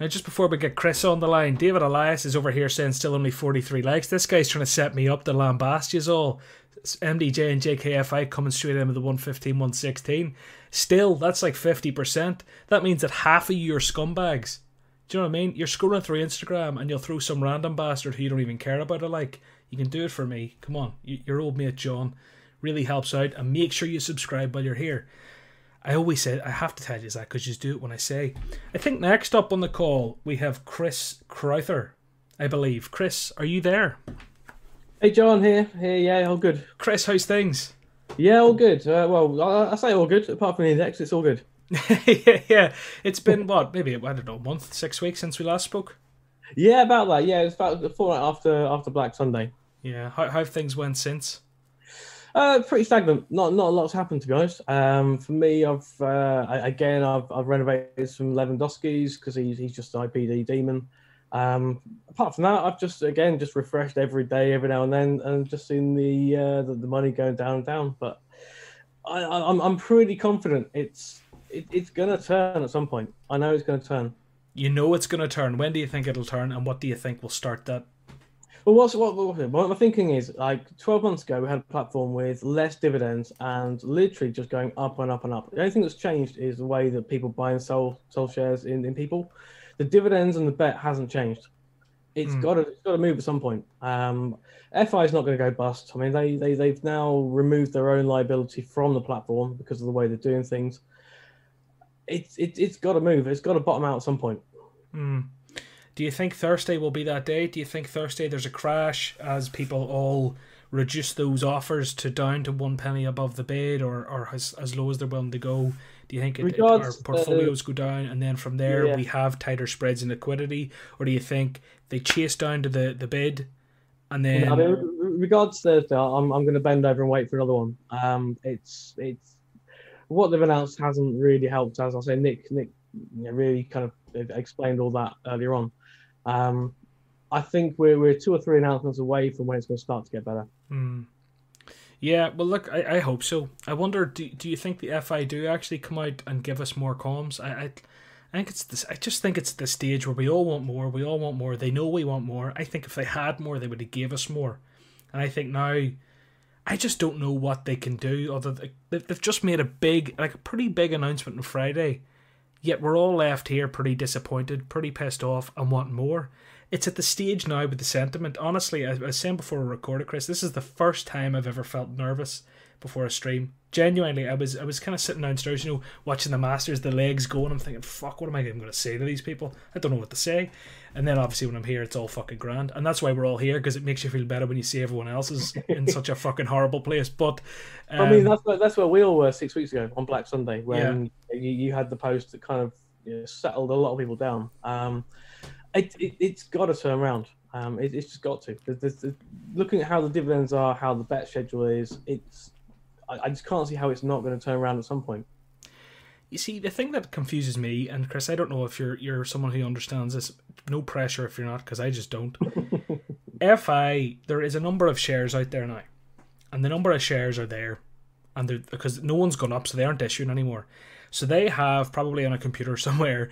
Now, just before we get Chris on the line, David Elias is over here saying still only 43 likes. This guy's trying to set me up to lambast you all. MDJ and JKFI coming straight in with the 115, 116. Still, that's like 50%. That means that half of you are scumbags. Do you know what I mean? You're scrolling through Instagram and you'll throw some random bastard who you don't even care about a like. You can do it for me. Come on. Your old mate John really helps out. And make sure you subscribe while you're here. I always say I have to tell you that because you just do it when I say. I think next up on the call we have Chris Crowther, I believe. Chris, are you there? Hey John, here, here, yeah, all good. Chris, how's things? Yeah, all good. Uh, well, I, I, say all good. Apart from the index, it's all good. <laughs> yeah, yeah, it's been what maybe I don't know, a month, six weeks since we last spoke. Yeah, about that. Yeah, it's about the fortnight after after Black Sunday. Yeah, how how have things went since? Uh, pretty stagnant. Not not a lot's happened to be honest. Um, for me, I've uh, I, again I've, I've renovated some Lewandowski's because he's he's just an IPD demon. Um, apart from that, I've just again just refreshed every day, every now and then, and just seen the uh, the, the money going down and down. But I, I'm I'm pretty confident it's it, it's gonna turn at some point. I know it's gonna turn. You know it's gonna turn. When do you think it'll turn, and what do you think will start that? Well, what's what, what, what my thinking is like 12 months ago, we had a platform with less dividends and literally just going up and up and up. The only thing that's changed is the way that people buy and sell sell shares in, in people. The dividends and the bet hasn't changed. It's mm. got to it's got to move at some point. Um, FI is not going to go bust. I mean, they they they've now removed their own liability from the platform because of the way they're doing things. It's it, it's got to move. It's got to bottom out at some point. Mm. Do you think Thursday will be that day? Do you think Thursday there's a crash as people all reduce those offers to down to one penny above the bid or, or as, as low as they're willing to go? Do you think it, it, our portfolios uh, go down and then from there yeah. we have tighter spreads in liquidity? Or do you think they chase down to the, the bid and then. I mean, regards Thursday, I'm, I'm going to bend over and wait for another one. Um, it's it's what they've announced hasn't really helped. As I say, Nick Nick really kind of explained all that earlier on. Um, I think we're we're two or three announcements away from when it's going to start to get better. Mm. Yeah, well, look, I, I hope so. I wonder, do, do you think the FI do actually come out and give us more comms? I, I, I think it's this. I just think it's the stage where we all want more. We all want more. They know we want more. I think if they had more, they would have gave us more. And I think now, I just don't know what they can do. Other they've just made a big, like a pretty big announcement on Friday Yet we're all left here pretty disappointed, pretty pissed off, and want more. It's at the stage now with the sentiment. Honestly, I, I saying before we recorded, Chris, this is the first time I've ever felt nervous before a stream. Genuinely, I was I was kind of sitting downstairs, you know, watching the Masters, the legs going. I'm thinking, fuck, what am I even going to say to these people? I don't know what to say. And then obviously when I'm here, it's all fucking grand, and that's why we're all here because it makes you feel better when you see everyone else is <laughs> in such a fucking horrible place. But um, I mean, um, that's where, that's where we all were six weeks ago on Black Sunday when yeah. you, you had the post that kind of you know, settled a lot of people down. Um, it, it, has got to turn around. Um, it, it's just got to. There's, there's, looking at how the dividends are, how the bet schedule is, it's I, I just can't see how it's not going to turn around at some point. You see, the thing that confuses me, and Chris, I don't know if you're you're someone who understands this. No pressure if you're not, because I just don't. <laughs> FI, there is a number of shares out there now, and the number of shares are there, and they're because no one's gone up, so they aren't issuing anymore. So they have probably on a computer <laughs> somewhere,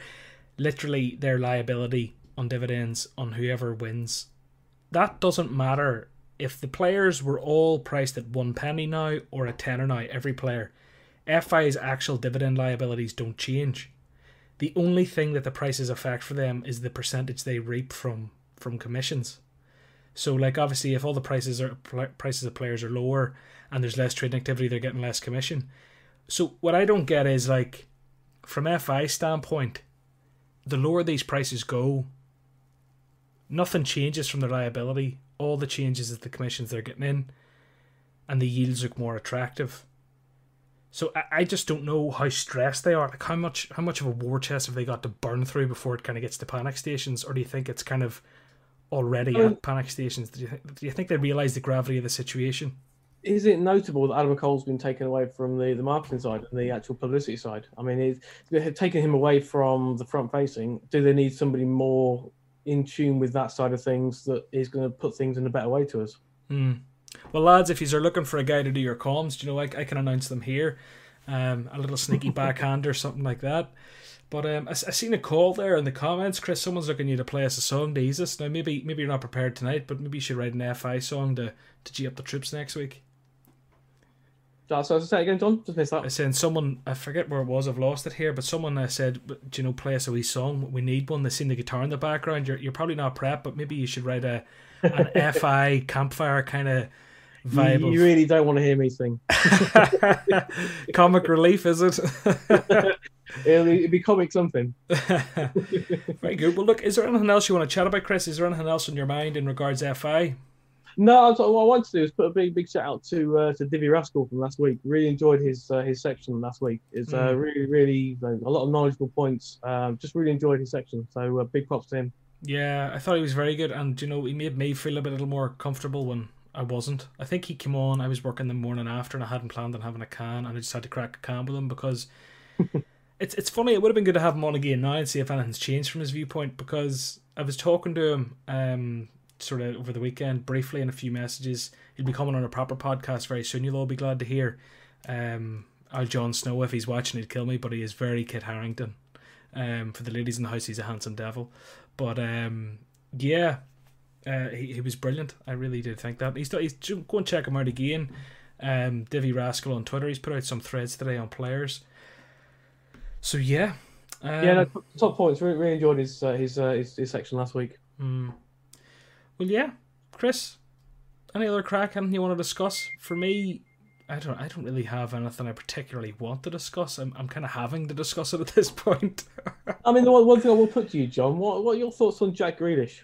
literally their liability on dividends on whoever wins. That doesn't matter if the players were all priced at one penny now or a tenner now, every player FI's actual dividend liabilities don't change. The only thing that the prices affect for them is the percentage they reap from from commissions. So, like obviously, if all the prices are prices of players are lower and there's less trading activity, they're getting less commission. So, what I don't get is like, from FI standpoint, the lower these prices go, nothing changes from their liability. All the changes is the commissions they're getting in, and the yields look more attractive. So I, I just don't know how stressed they are. Like how much how much of a war chest have they got to burn through before it kind of gets to panic stations, or do you think it's kind of already um, at panic stations? Do you think, do you think they realise the gravity of the situation? Is it notable that Adam McCall's been taken away from the, the marketing side and the actual publicity side? I mean, it's taken him away from the front facing. Do they need somebody more in tune with that side of things that is going to put things in a better way to us? Mm. Well, lads, if you're looking for a guy to do your comms, do you know, I, I can announce them here. Um, a little sneaky <laughs> backhand or something like that. But um, I, I seen a call there in the comments, Chris. Someone's looking you to play us a song to ease us. Now, maybe maybe you're not prepared tonight, but maybe you should write an FI song to to g up the troops next week. That's what I say again, John. Just missed that. I said someone. I forget where it was. I've lost it here. But someone uh, said, "Do you know, play us a wee song? We need one." They seen the guitar in the background. You're you're probably not prep, but maybe you should write a an <laughs> FI campfire kind of vibe. You, you really don't want to hear me sing. <laughs> Comic relief, is it? <laughs> it'll, it'll, be comic something. Very good. Well, look, is there anything else you want to chat about, Chris? Is there anything else on your mind in regards to FI? No, what I wanted to do is put a big, big shout out to uh, to Divi Rascal from last week. Really enjoyed his uh, his section last week. It's uh, mm. really, really a lot of knowledgeable points. Um, just really enjoyed his section. So uh, big props to him. Yeah, I thought he was very good, and you know he made me feel a bit a little more comfortable when I wasn't. I think he came on. I was working the morning after, and I hadn't planned on having a can, and I just had to crack a can with him because <laughs> it's it's funny. It would have been good to have him on again now and see if anything's changed from his viewpoint. Because I was talking to him um, sort of over the weekend briefly in a few messages. He'll be coming on a proper podcast very soon. You'll all be glad to hear. Um, Al Jon Snow, if he's watching, he'd kill me, but he is very Kit Harington. Um, for the ladies in the house, he's a handsome devil. But um, yeah, uh, he, he was brilliant. I really did think that. He's, he's go and check him out again. Um, Divi Rascal on Twitter. He's put out some threads today on players. So yeah, um, yeah. No, top points. Really, really enjoyed his uh, his, uh, his, his section last week. Mm. Well, yeah, Chris. Any other crack? Anything you want to discuss? For me, I don't. I don't really have anything I particularly want to discuss. I'm. I'm kind of having to discuss it at this <laughs> point. I mean, the one, one thing I will put to you, John. What What are your thoughts on Jack Grealish?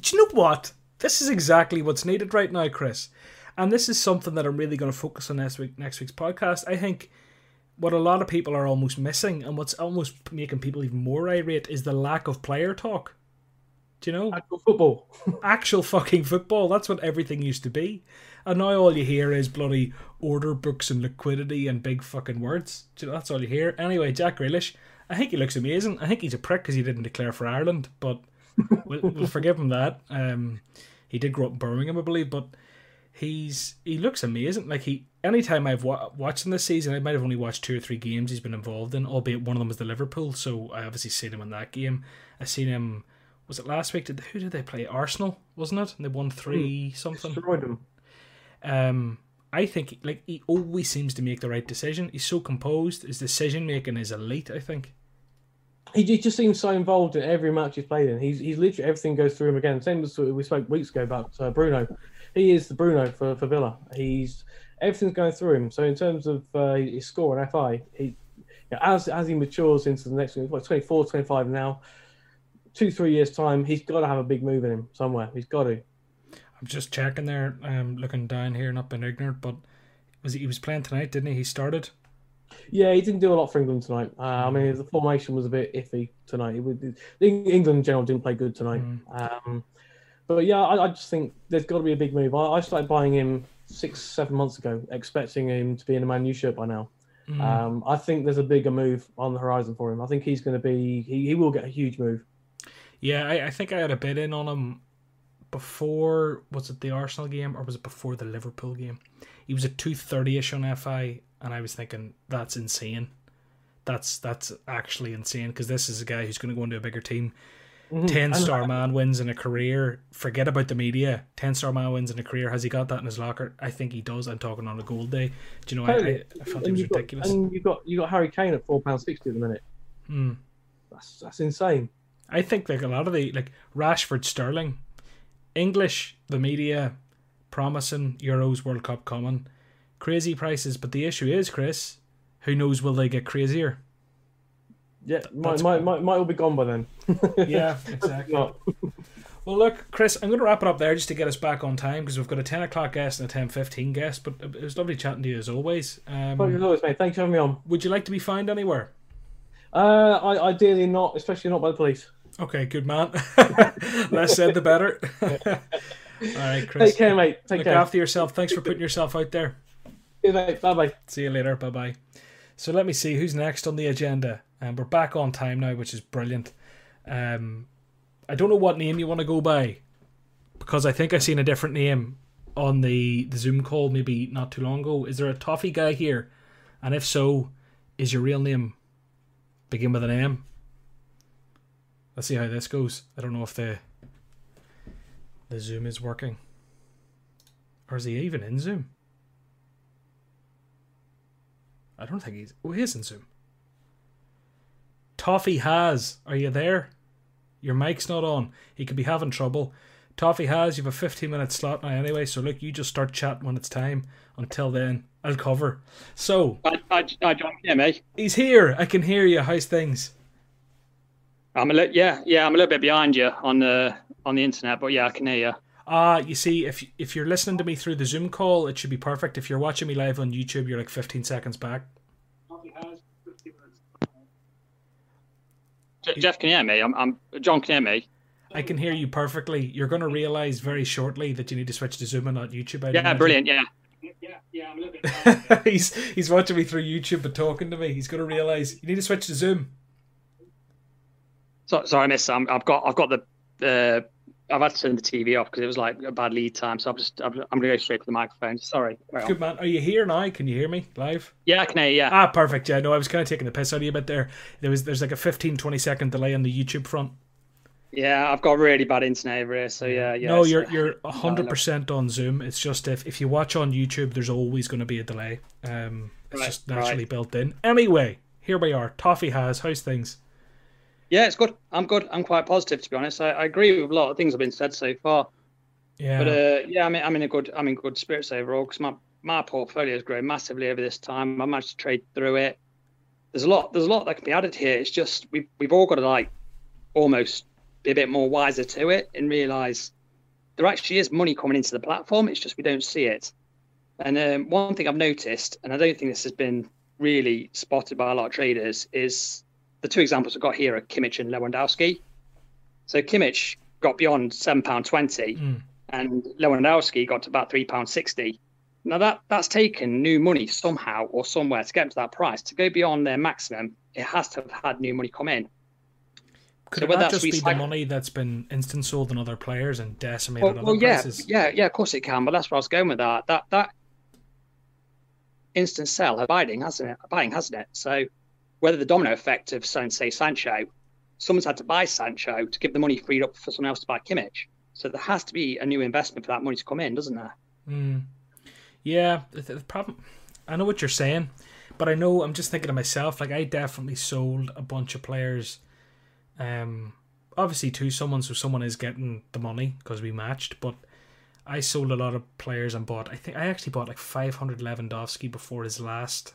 Do you know what? This is exactly what's needed right now, Chris. And this is something that I'm really going to focus on next week. Next week's podcast. I think what a lot of people are almost missing, and what's almost making people even more irate, is the lack of player talk. Do you know? Actual football. <laughs> Actual fucking football. That's what everything used to be. And now all you hear is bloody order books and liquidity and big fucking words. Do you know, that's all you hear. Anyway, Jack Grealish, I think he looks amazing. I think he's a prick because he didn't declare for Ireland, but we'll, we'll, <laughs> forgive him that. Um, he did grow up in Birmingham, I believe, but he's he looks amazing. Like he, anytime I've wa- watched him this season, I might have only watched two or three games he's been involved in, albeit one of them was the Liverpool. So I obviously seen him in that game. I seen him was it last week? Did who did they play? Arsenal, wasn't it? And they won three something. Destroyed them. Um, I think like he always seems to make the right decision. He's so composed. His decision making is elite. I think. He, he just seems so involved in every match he's played in. He's he's literally everything goes through him again. Same as we spoke weeks ago about uh, Bruno. He is the Bruno for, for Villa. He's everything's going through him. So in terms of uh, his score and FI, he you know, as as he matures into the next, what 24, 25 now two, three years' time, he's got to have a big move in him somewhere. He's got to. I'm just checking there, um, looking down here, not being ignorant, but was he, he was playing tonight, didn't he? He started. Yeah, he didn't do a lot for England tonight. Uh, I mean, the formation was a bit iffy tonight. It, England in general didn't play good tonight. Mm. Um, but yeah, I, I, just think there's got to be a big move. I, I, started buying him six, seven months ago, expecting him to be in a Man U shirt by now. Mm. Um, I think there's a bigger move on the horizon for him. I think he's going to be, he, he will get a huge move. Yeah, I, I think I had a bid in on him before was it the Arsenal game or was it before the Liverpool game? He was at two thirty ish on FI, and I was thinking that's insane. That's that's actually insane because this is a guy who's going to go into a bigger team. Mm-hmm. Ten star man wins in a career. Forget about the media. Ten star man wins in a career. Has he got that in his locker? I think he does. I'm talking on a gold day. Do you know? Totally. I, I, felt it was ridiculous. Got, and you got you got Harry Kane at four pounds sixty at the minute. Hmm. That's that's insane. I think like a lot of the like Rashford, Sterling, English, the media promising Euros World Cup coming, crazy prices. But the issue is, Chris, who knows will they get crazier? Yeah, might might, might might all be gone by then. <laughs> yeah, <laughs> exactly. <laughs> well, look, Chris, I'm going to wrap it up there just to get us back on time because we've got a 10 o'clock guest and a 10.15 guest. But it was lovely chatting to you as always. Um, well, as always, mate. Thanks for having me on. Would you like to be found anywhere? Uh, I, ideally not, especially not by the police. Okay, good man. <laughs> Less said, the better. <laughs> All right, Chris. Take care, mate. Take Look care. after yourself. Thanks for putting yourself out there. See Bye bye. See you later. Bye bye. So let me see who's next on the agenda. And um, we're back on time now, which is brilliant. Um, I don't know what name you want to go by because I think I seen a different name on the, the Zoom call maybe not too long ago. Is there a toffee guy here? And if so, is your real name begin with an M? Let's see how this goes. I don't know if the the Zoom is working. Or is he even in Zoom? I don't think he's. Oh, he is in Zoom. Toffee has. Are you there? Your mic's not on. He could be having trouble. Toffee has. You have a 15 minute slot now anyway, so look, you just start chatting when it's time. Until then, I'll cover. So. I, I, I John, yeah, mate. He's here. I can hear you. How's things? I'm a li- yeah, yeah. I'm a little bit behind you on the on the internet, but yeah, I can hear you. Uh, you see, if if you're listening to me through the Zoom call, it should be perfect. If you're watching me live on YouTube, you're like 15 seconds back. Jeff can hear me. I'm, I'm John can hear me. I can hear you perfectly. You're going to realize very shortly that you need to switch to Zoom and not YouTube. I yeah, brilliant. Yeah. Yeah, yeah, I'm a little bit. he's he's watching me through YouTube but talking to me. He's going to realize you need to switch to Zoom. So, sorry, I missed. i have got I've got the uh, I've had to turn the TV off because it was like a bad lead time. So I'm just I'm, I'm going to go straight to the microphone. Sorry. Good man. Are you here now? Can you hear me live? Yeah, I can hear. You, yeah. Ah, perfect. Yeah, no, I was kind of taking the piss out of you a bit there. There was there's like a 15, 20 second delay on the YouTube front. Yeah, I've got really bad internet over here, so yeah, yeah. No, you're you're <laughs> hundred percent on Zoom. It's just if if you watch on YouTube, there's always going to be a delay. Um, it's right, just naturally right. built in. Anyway, here we are. Toffee has how's things? Yeah, it's good. I'm good. I'm quite positive to be honest. I, I agree with a lot of things that have been said so far. Yeah. But uh, yeah, I mean, I'm in a good, I'm in good spirits overall because my my portfolio has grown massively over this time. I managed to trade through it. There's a lot, there's a lot that can be added here. It's just we've we've all got to like almost be a bit more wiser to it and realize there actually is money coming into the platform. It's just we don't see it. And um, one thing I've noticed, and I don't think this has been really spotted by a lot of traders, is the two examples I've got here are Kimmich and Lewandowski. So Kimmich got beyond seven pound twenty, mm. and Lewandowski got to about three pound sixty. Now that that's taken new money somehow or somewhere to get to that price. To go beyond their maximum, it has to have had new money come in. Could so it not just be the money that's been instant sold on other players and decimated well, other well, yeah, prices? Yeah, yeah, of course it can. But that's where I was going with that. That that instant sell buying hasn't it? Buying hasn't it? So whether the domino effect of say, Sancho, someone's had to buy Sancho to give the money freed up for someone else to buy Kimmich. So there has to be a new investment for that money to come in, doesn't there? Mm. Yeah, the, the problem. I know what you're saying, but I know I'm just thinking to myself. Like I definitely sold a bunch of players. Um, obviously to someone, so someone is getting the money because we matched. But I sold a lot of players and bought. I think I actually bought like 500 Lewandowski before his last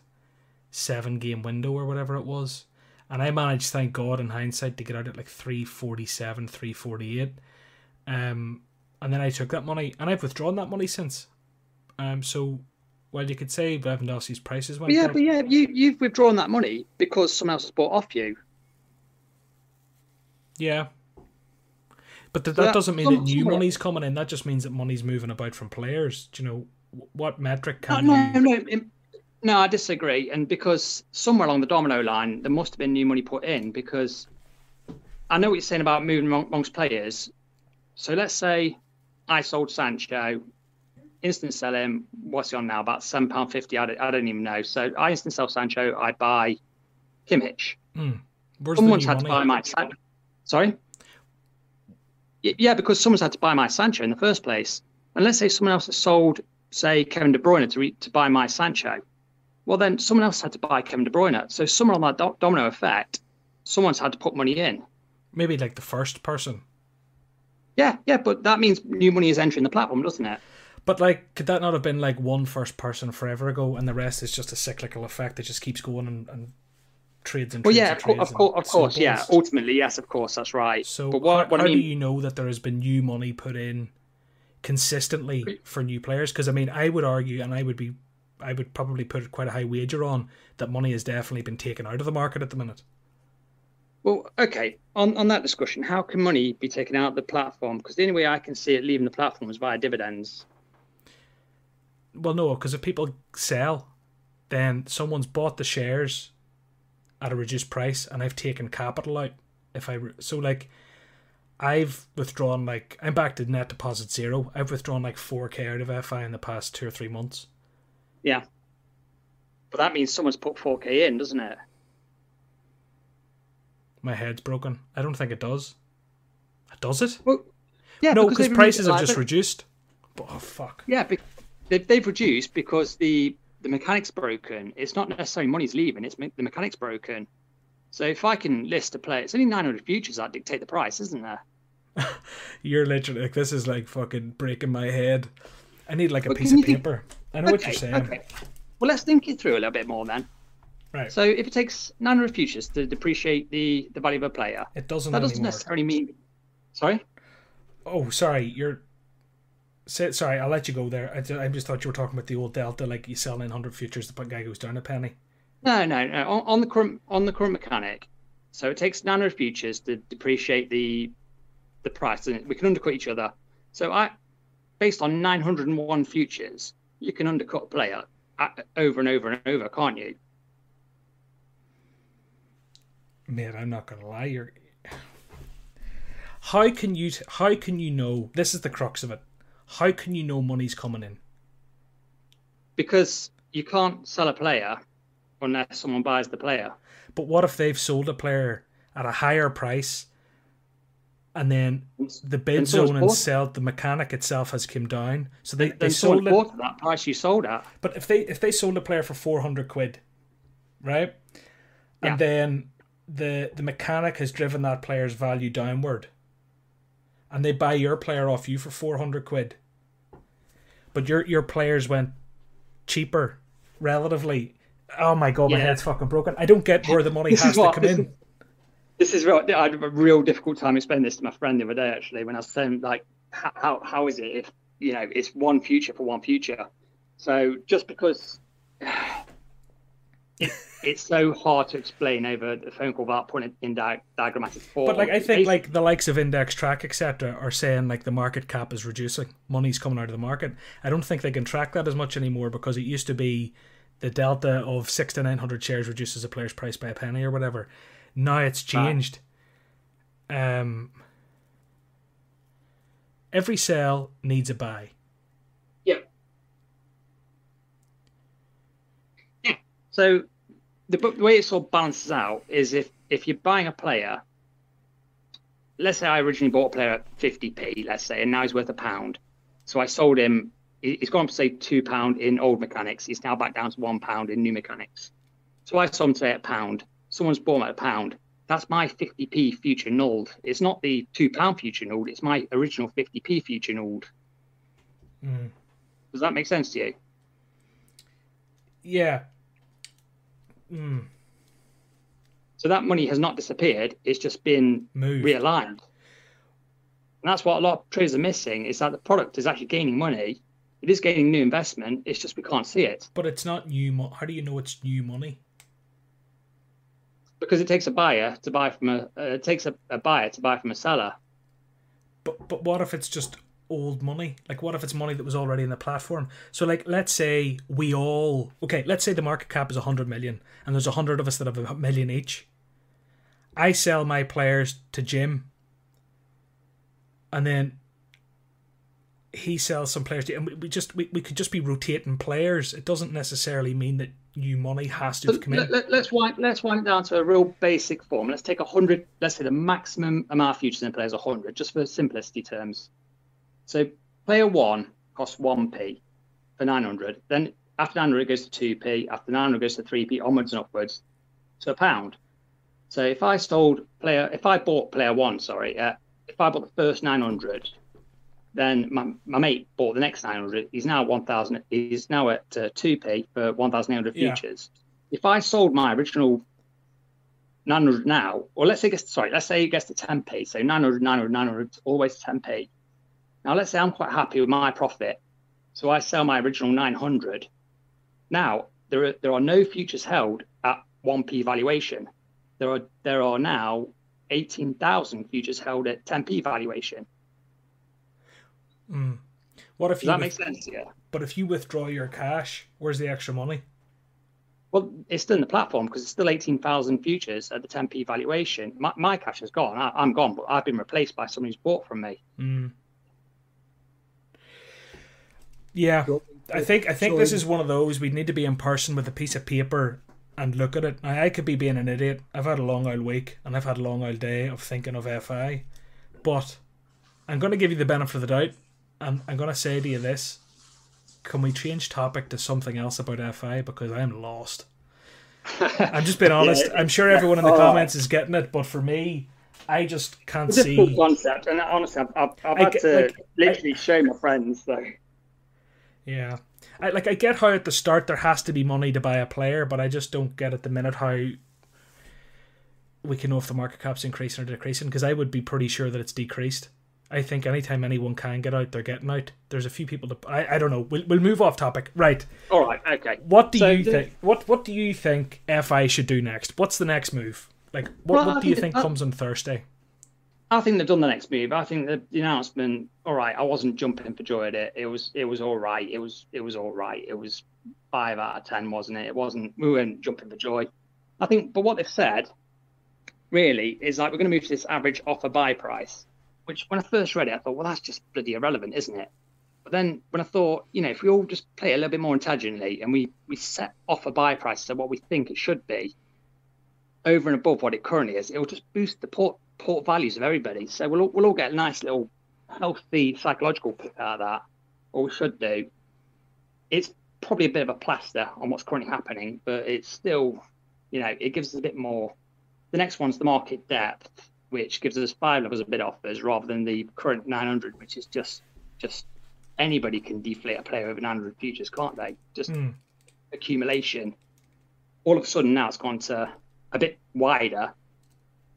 seven game window or whatever it was. And I managed, thank God, in hindsight, to get out at like 347, 348. Um, and then I took that money and I've withdrawn that money since. Um, so, well, you could say Lewandowski's prices went Yeah, but yeah, you, you've withdrawn that money because someone else has bought off you. Yeah. But th- that, that, doesn't mean that new money's coming in. That just means that money's moving about from players. Do you know what metric can no, you... no, no. No, I disagree. And because somewhere along the domino line, there must have been new money put in because I know what you're saying about moving amongst players. So let's say I sold Sancho, instant sell him. What's he on now? About seven pound fifty. I don't, I don't even know. So I instant sell Sancho. I buy Kimmich. Mm. Someone's had to buy my Sancho. Sorry. Yeah, because someone's had to buy my Sancho in the first place. And let's say someone else has sold, say, Kevin De Bruyne to re- to buy my Sancho well, then someone else had to buy Kevin De Bruyne. At. So somewhere on that do- domino effect, someone's had to put money in. Maybe like the first person. Yeah, yeah, but that means new money is entering the platform, doesn't it? But like, could that not have been like one first person forever ago, and the rest is just a cyclical effect that just keeps going and, and trades and well, trades yeah, of, course, of course, of course, yeah. Ultimately, yes, of course, that's right. So, but what, how, what I mean... do you know that there has been new money put in consistently for new players? Because I mean, I would argue, and I would be I would probably put quite a high wager on that money has definitely been taken out of the market at the minute. Well, okay. On on that discussion, how can money be taken out of the platform? Because the only way I can see it leaving the platform is via dividends. Well, no, because if people sell, then someone's bought the shares at a reduced price, and I've taken capital out. If I so like, I've withdrawn like I'm back to net deposit zero. I've withdrawn like four k out of FI in the past two or three months. Yeah. But that means someone's put 4K in, doesn't it? My head's broken. I don't think it does. Does it? Well, yeah. No, because prices have just reduced. But, Oh fuck. Yeah, they've, they've reduced because the the mechanic's broken. It's not necessarily money's leaving; it's the mechanic's broken. So if I can list a play, it's only 900 futures that dictate the price, isn't there? <laughs> You're literally like this is like fucking breaking my head. I need like a piece of paper. Think... I know okay, what you're saying. Okay. Well, let's think it through a little bit more then. Right. So if it takes 900 futures to depreciate the, the value of a player, it doesn't. That doesn't necessarily mean. Sorry. Oh, sorry. You're. Say, sorry, I'll let you go there. I, I just thought you were talking about the old delta, like you sell 900 futures, the guy goes down a penny. No, no, no. On, on the current on the current mechanic, so it takes 900 futures to depreciate the the price, and we can undercut each other. So I, based on 901 futures, you can undercut a player uh, over and over and over, can't you? Man, I'm not gonna lie. You're. How can you? How can you know? This is the crux of it. How can you know money's coming in? Because you can't sell a player unless someone buys the player. But what if they've sold a player at a higher price, and then the bid zone and sell the mechanic itself has come down? So they, they sold it. at that price you sold at. But if they if they sold a player for four hundred quid, right, and then the the mechanic has driven that player's value downward. And they buy your player off you for 400 quid. But your your players went cheaper relatively. Oh my god my head's fucking broken. I don't get where the money has to come in this is real i had a real difficult time explaining this to my friend the other day actually when i was saying like how how is it if you know it's one future for one future so just because <sighs> it, it's so hard to explain over the phone call without putting it in di- diagrammatic form. But like I think like the likes of Index Track etc. are saying like the market cap is reducing, money's coming out of the market. I don't think they can track that as much anymore because it used to be the delta of six to nine hundred shares reduces a player's price by a penny or whatever. Now it's changed. Um, every sell needs a buy. Yeah. Yeah. So the, the way it sort of balances out is if if you're buying a player, let's say I originally bought a player at 50p, let's say, and now he's worth a pound. So I sold him. He's gone up to say two pound in old mechanics. He's now back down to one pound in new mechanics. So I sold him say a pound. Someone's bought at a pound. That's my 50p future nulled. It's not the two pound future nulled. It's my original 50p future nulled. Mm. Does that make sense to you? Yeah, Mm. So that money has not disappeared; it's just been Moved. realigned. And that's what a lot of traders are missing: is that the product is actually gaining money. It is gaining new investment. It's just we can't see it. But it's not new. Mo- How do you know it's new money? Because it takes a buyer to buy from a. Uh, it takes a, a buyer to buy from a seller. But but what if it's just old money? Like, what if it's money that was already in the platform? So, like, let's say we all okay. Let's say the market cap is a hundred million, and there's a hundred of us that have a million each. I sell my players to Jim, and then he sells some players, to, and we, we just we, we could just be rotating players. It doesn't necessarily mean that new money has to come in. Let, us wind let's wind it down to a real basic form. Let's take a hundred. Let's say the maximum amount of futures in players a hundred, just for simplicity terms. So player one costs 1p for 900. Then after 900, it goes to 2p. After 900, goes to 3p, onwards and upwards to a pound. So if I sold player, if I bought player one, sorry, uh, if I bought the first 900, then my, my mate bought the next 900. He's now 1,000. He's now at uh, 2p for 1,800 futures. Yeah. If I sold my original 900 now, or let's say, gets, sorry, let's say it gets to 10p. So 900, 900, 900, always 10p. Now, let's say I'm quite happy with my profit. So I sell my original 900. Now, there are, there are no futures held at 1p valuation. There are, there are now 18,000 futures held at 10p valuation. Mm. What if Does that with, make sense? Yeah. But if you withdraw your cash, where's the extra money? Well, it's still in the platform because it's still 18,000 futures at the 10p valuation. My, my cash is gone. I, am gone, but I've been replaced by someone who's bought from me. Mm. Yeah, I think I think this is one of those we need to be in person with a piece of paper and look at it. Now, I could be being an idiot. I've had a long old week and I've had a long old day of thinking of FI, but I'm going to give you the benefit of the doubt, and I'm going to say to you this: Can we change topic to something else about FI because I am lost. I'm just being <laughs> honest. yeah, I'm sure everyone in the oh. comments is getting it, but for me, I just can't it's see. Difficult concept, and honestly, I've, I've, I've had get, to like, literally I, show my friends though. Yeah, I like I get how at the start there has to be money to buy a player, but I just don't get at the minute how we can know if the market cap's increasing or decreasing because I would be pretty sure that it's decreased. I think anytime anyone can get out, they're getting out. There's a few people to. I, I don't know. We'll, we'll move off topic. Right. All right. Okay. What do so you the, think? What What do you think FI should do next? What's the next move? Like, what, well, what do you think uh, comes on Thursday? I think they've done the next move. I think the, the announcement. All right. I wasn't jumping for joy at it. It was. It was all right. It was. It was all right. It was five out of ten, wasn't it? It wasn't. We weren't jumping for joy. I think. But what they've said, really, is like we're going to move to this average offer buy price which when I first read it, I thought, well, that's just bloody irrelevant, isn't it? But then when I thought, you know, if we all just play it a little bit more intelligently and we, we set off a buy price to what we think it should be over and above what it currently is, it will just boost the port, port values of everybody. So we'll, we'll all get a nice little healthy psychological pick out of that, or we should do. It's probably a bit of a plaster on what's currently happening, but it's still, you know, it gives us a bit more. The next one's the market depth which gives us five levels of bid offers rather than the current 900, which is just just anybody can deflate a player over 900 futures, can't they? Just mm. accumulation. All of a sudden now it's gone to a bit wider.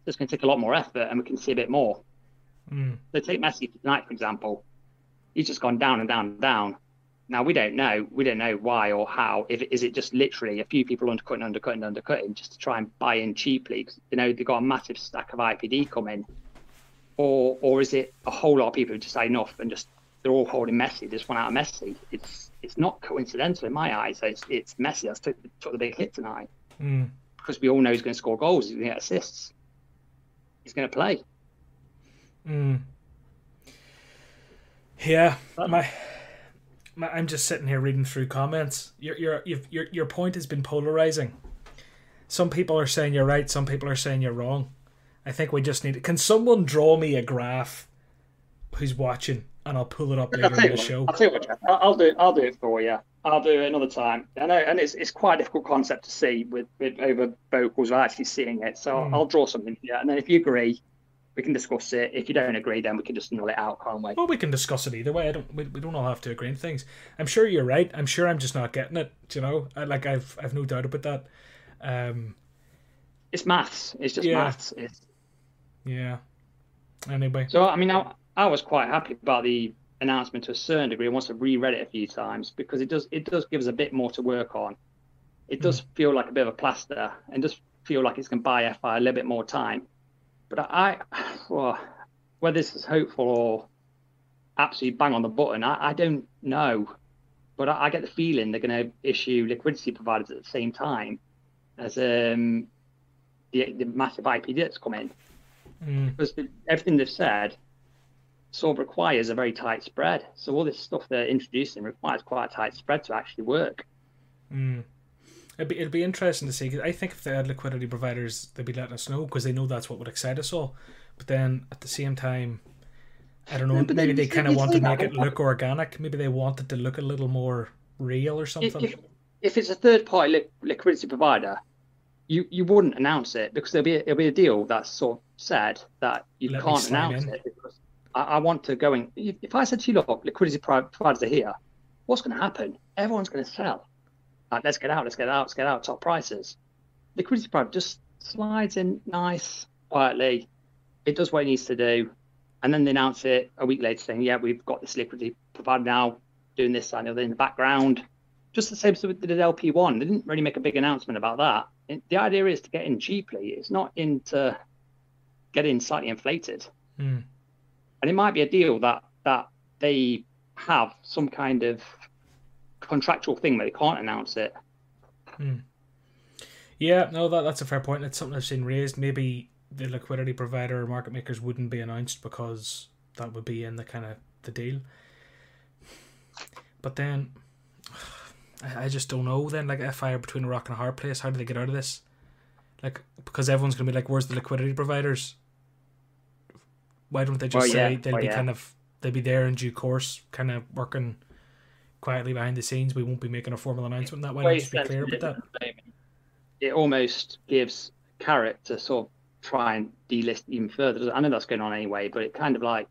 It's going to take a lot more effort, and we can see a bit more. Mm. So take Messi tonight, for example. He's just gone down and down and down. Now we don't know. We don't know why or how. If is it just literally a few people undercutting, undercutting, undercutting just to try and buy in cheaply? Cause, you know they've got a massive stack of IPD coming, or or is it a whole lot of people who just say enough and just they're all holding Messi? They one out of Messi. It's it's not coincidental in my eyes. It's it's Messi that's took, took the big hit tonight mm. because we all know he's going to score goals. He's going to get assists. He's going to play. Mm. Yeah, my I'm just sitting here reading through comments. Your your your your point has been polarizing. Some people are saying you're right. Some people are saying you're wrong. I think we just need. To, Can someone draw me a graph? Who's watching? And I'll pull it up later in the what, show. I'll tell you what, I'll do. I'll do it for you. I'll do it another time. I know, and it's it's quite a difficult concept to see with, with over vocals or actually seeing it. So mm. I'll draw something for you, and then if you agree, we can discuss it. If you don't agree, then we can just null it out, can't we? Well, we can discuss it either way. I don't. We, we don't all have to agree on things. I'm sure you're right. I'm sure I'm just not getting it. You know, I, like I've I've no doubt about that. Um, it's maths. It's just yeah. maths. It's... Yeah. Anyway. So I mean, I, I was quite happy about the announcement to a certain degree. I must have reread it a few times because it does it does give us a bit more to work on. It does mm. feel like a bit of a plaster and does feel like it's going to buy FI a little bit more time but I, <sighs> well, whether this is hopeful or absolutely bang on the button, I, I don't know. But I, I, get the feeling they're going to issue liquidity providers at the same time as um, the, the massive IP that's come in. Mm. Because the, everything they've said sort of requires a very tight spread. So all this stuff they're introducing requires quite a tight spread to actually work. Mm. It'd be, it'd be interesting to see. Cause I think if they had liquidity providers, they'd be letting us know because they know that's what would excite us all. But then at the same time, I don't know. Yeah, maybe they kind of want to make it look organic. Maybe they want it to look a little more real or something. If, if it's a third party li- liquidity provider, you, you wouldn't announce it because there'll be a, there'll be a deal that's sort of said that you Let can't announce in. it because I, I, want to go in. If I said to you, look, liquidity providers are here, what's going to happen? Everyone's going to sell. Like, let's get out, let's get out, let's get out, top prices. Liquidity provider just slides in nice, quietly. It does what it needs to do. And then they announce it a week later saying, yeah, we've got this liquidity provider now doing this and the other in the background. Just the same as with did LP1. They didn't really make a big announcement about that. It, the idea is to get in cheaply. It's not into getting slightly inflated. Mm. And it might be a deal that that they have some kind of contractual thing, but they can't announce it. Hmm. Yeah, no, that that's a fair point. That's something I've seen raised. Maybe the liquidity provider or market makers wouldn't be announced because that would be in the kind of the deal. But then, I, I just don't know. Then, like, FI are between a rock and a hard place, how do they get out of this? Like, because everyone's gonna be like, "Where's the liquidity providers?" Why don't they just well, say yeah. they'll well, be yeah. kind of they'll be there in due course, kind of working quietly behind the scenes. We won't be making a formal announcement that way. I'll just be clear about that. It almost gives carrot to sort of try and delist even further. I know that's going on anyway, but it kind of like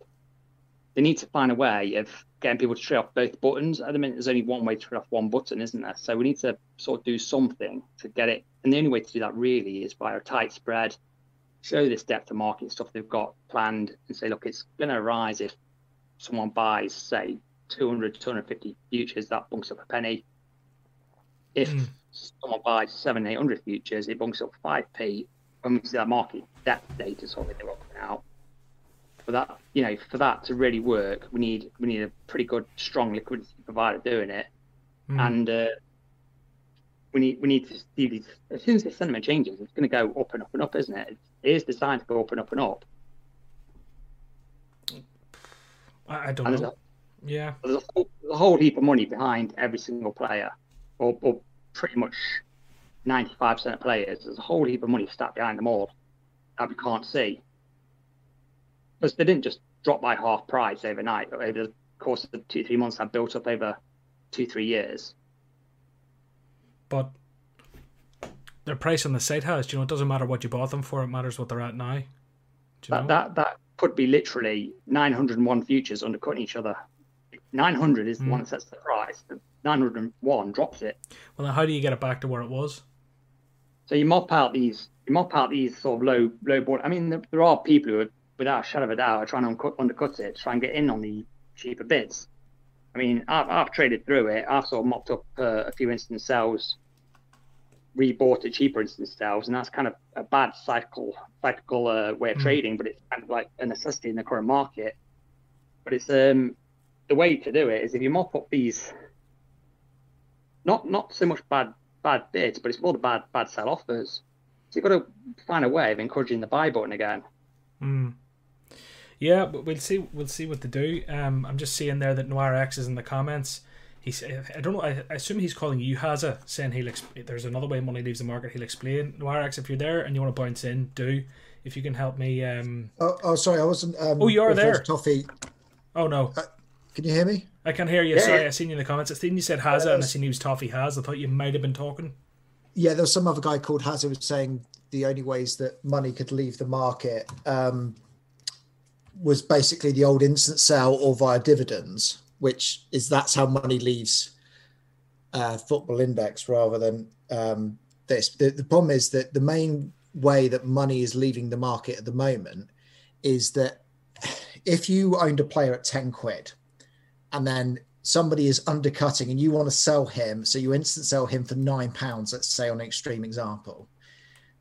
they need to find a way of getting people to trade off both buttons. At the minute, there's only one way to trade off one button, isn't there? So we need to sort of do something to get it. And the only way to do that really is by a tight spread, show this depth of market stuff they've got planned, and say, look, it's going to rise if someone buys, say, 200, 250 futures, that bunks up a penny. If mm. someone buys seven, 800 futures, it bunks up 5p. When we see that market depth data sort of out, for that, you know, for that to really work, we need we need a pretty good, strong liquidity provider doing it, mm. and uh, we need we need to see these. As soon as the sentiment changes, it's going to go up and up and up, isn't it? It is designed to go up and up and up. I, don't and know. Yeah, there's a whole, a whole, heap of money behind every single player, or, or pretty much ninety-five percent of players. There's a whole heap of money stacked behind them all that we can't see because they didn't just drop by half price overnight. Over the course of the two three months, have built up over two three years. But their price on the site has, you know, it doesn't matter what you bought them for; it matters what they're at now. that know? that that could be literally 901 futures undercutting each other. 900 is the mm. one that sets the price. 901 drops it. Well, then how do you get it back to where it was? So you mop out these, you mop out these sort of low, low board. I mean, there, there are people who are without a shadow of a doubt, are trying to undercut, undercut it, try and get in on the cheaper bids. I mean, I've, I've traded through it. I've sort of mopped up uh, a few instant sales, rebought at cheaper instant sales, and that's kind of a bad cycle, cyclical uh, way of mm. trading. But it's kind of like a necessity in the current market. But it's um, the way to do it is if you mop up these, not not so much bad bad bids, but it's more the bad bad sell offers. So you've got to find a way of encouraging the buy button again. Mm. Yeah, but we'll see. We'll see what to do. Um, I'm just seeing there that Noir X is in the comments. He's, I don't know. I, I assume he's calling you Haza, saying he'll. Exp- there's another way money leaves the market. He'll explain. Noir X, if you're there and you want to bounce in, do. If you can help me. Um... Oh, oh, sorry, I wasn't. Um, oh, you are there. Toffee. Oh no. Uh, can you hear me? I can hear you. Yeah. Sorry, I seen you in the comments. I seen you said Haza, uh, and I seen you was Toffee Has. I thought you might have been talking. Yeah, there was some other guy called Haza was saying the only ways that money could leave the market. Um, was basically the old instant sell or via dividends, which is that's how money leaves uh, football index rather than um, this. The, the problem is that the main way that money is leaving the market at the moment is that <sighs> if you owned a player at 10 quid and then somebody is undercutting and you want to sell him, so you instant sell him for nine pounds, let's say on an extreme example,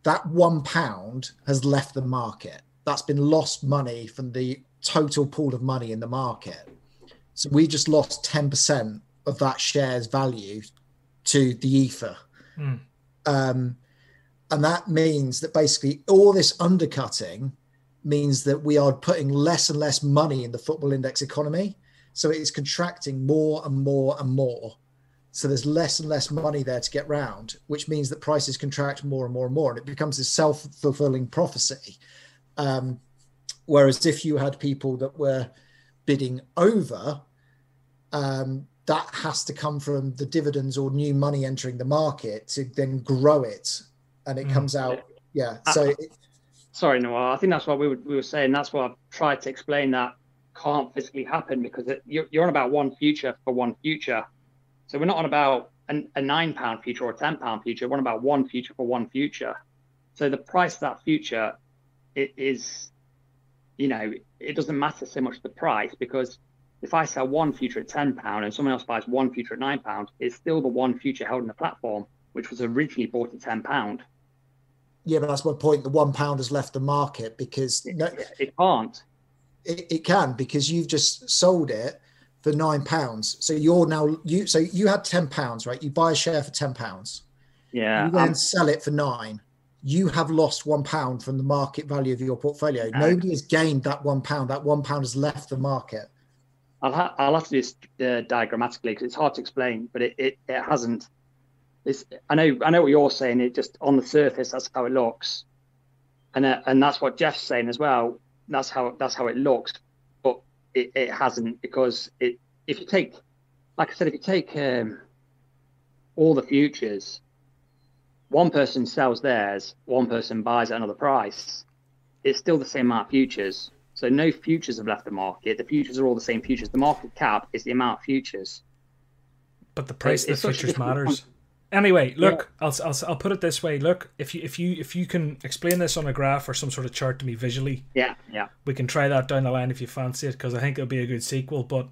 that one pound has left the market that's been lost money from the total pool of money in the market. So we just lost 10% of that share's value to the ether. Mm. Um, and that means that basically all this undercutting means that we are putting less and less money in the football index economy. So it is contracting more and more and more. So there's less and less money there to get round, which means that prices contract more and more and more. And it becomes this self fulfilling prophecy um, whereas if you had people that were bidding over, um, that has to come from the dividends or new money entering the market to then grow it, and it mm. comes out. Yeah. So. Uh, it, sorry, Noah. I think that's what we were, we were saying. That's what I've tried to explain. That can't physically happen because it, you're, you're on about one future for one future. So we're not on about an, a nine pound future or a ten pound future. We're on about one future for one future. So the price of that future it is, you know, it doesn't matter so much the price because if I sell one future at ten pound and someone else buys one future at nine pound, it's still the one future held in the platform, which was originally bought at ten pound. Yeah, but that's my point. The one pound has left the market because it, no, it can't. It, it can because you've just sold it for nine pounds. So you're now you so you had ten pounds, right? You buy a share for ten pounds. Yeah. You then um, sell it for nine you have lost one pound from the market value of your portfolio. Nobody has gained that one pound. That one pound has left the market. I'll, ha- I'll have to do this uh, diagrammatically because it's hard to explain, but it, it, it hasn't. It's, I know I know what you're saying. It just on the surface that's how it looks, and uh, and that's what Jeff's saying as well. That's how that's how it looks, but it, it hasn't because it if you take, like I said, if you take um, all the futures one person sells theirs, one person buys at another price. it's still the same amount of futures. So no futures have left the market. The futures are all the same futures. The market cap is the amount of futures. But the price so of the futures matters. Anyway, look, yeah. I'll, I'll I'll put it this way. Look, if you if you if you can explain this on a graph or some sort of chart to me visually, yeah, yeah, we can try that down the line if you fancy it because I think it'll be a good sequel. But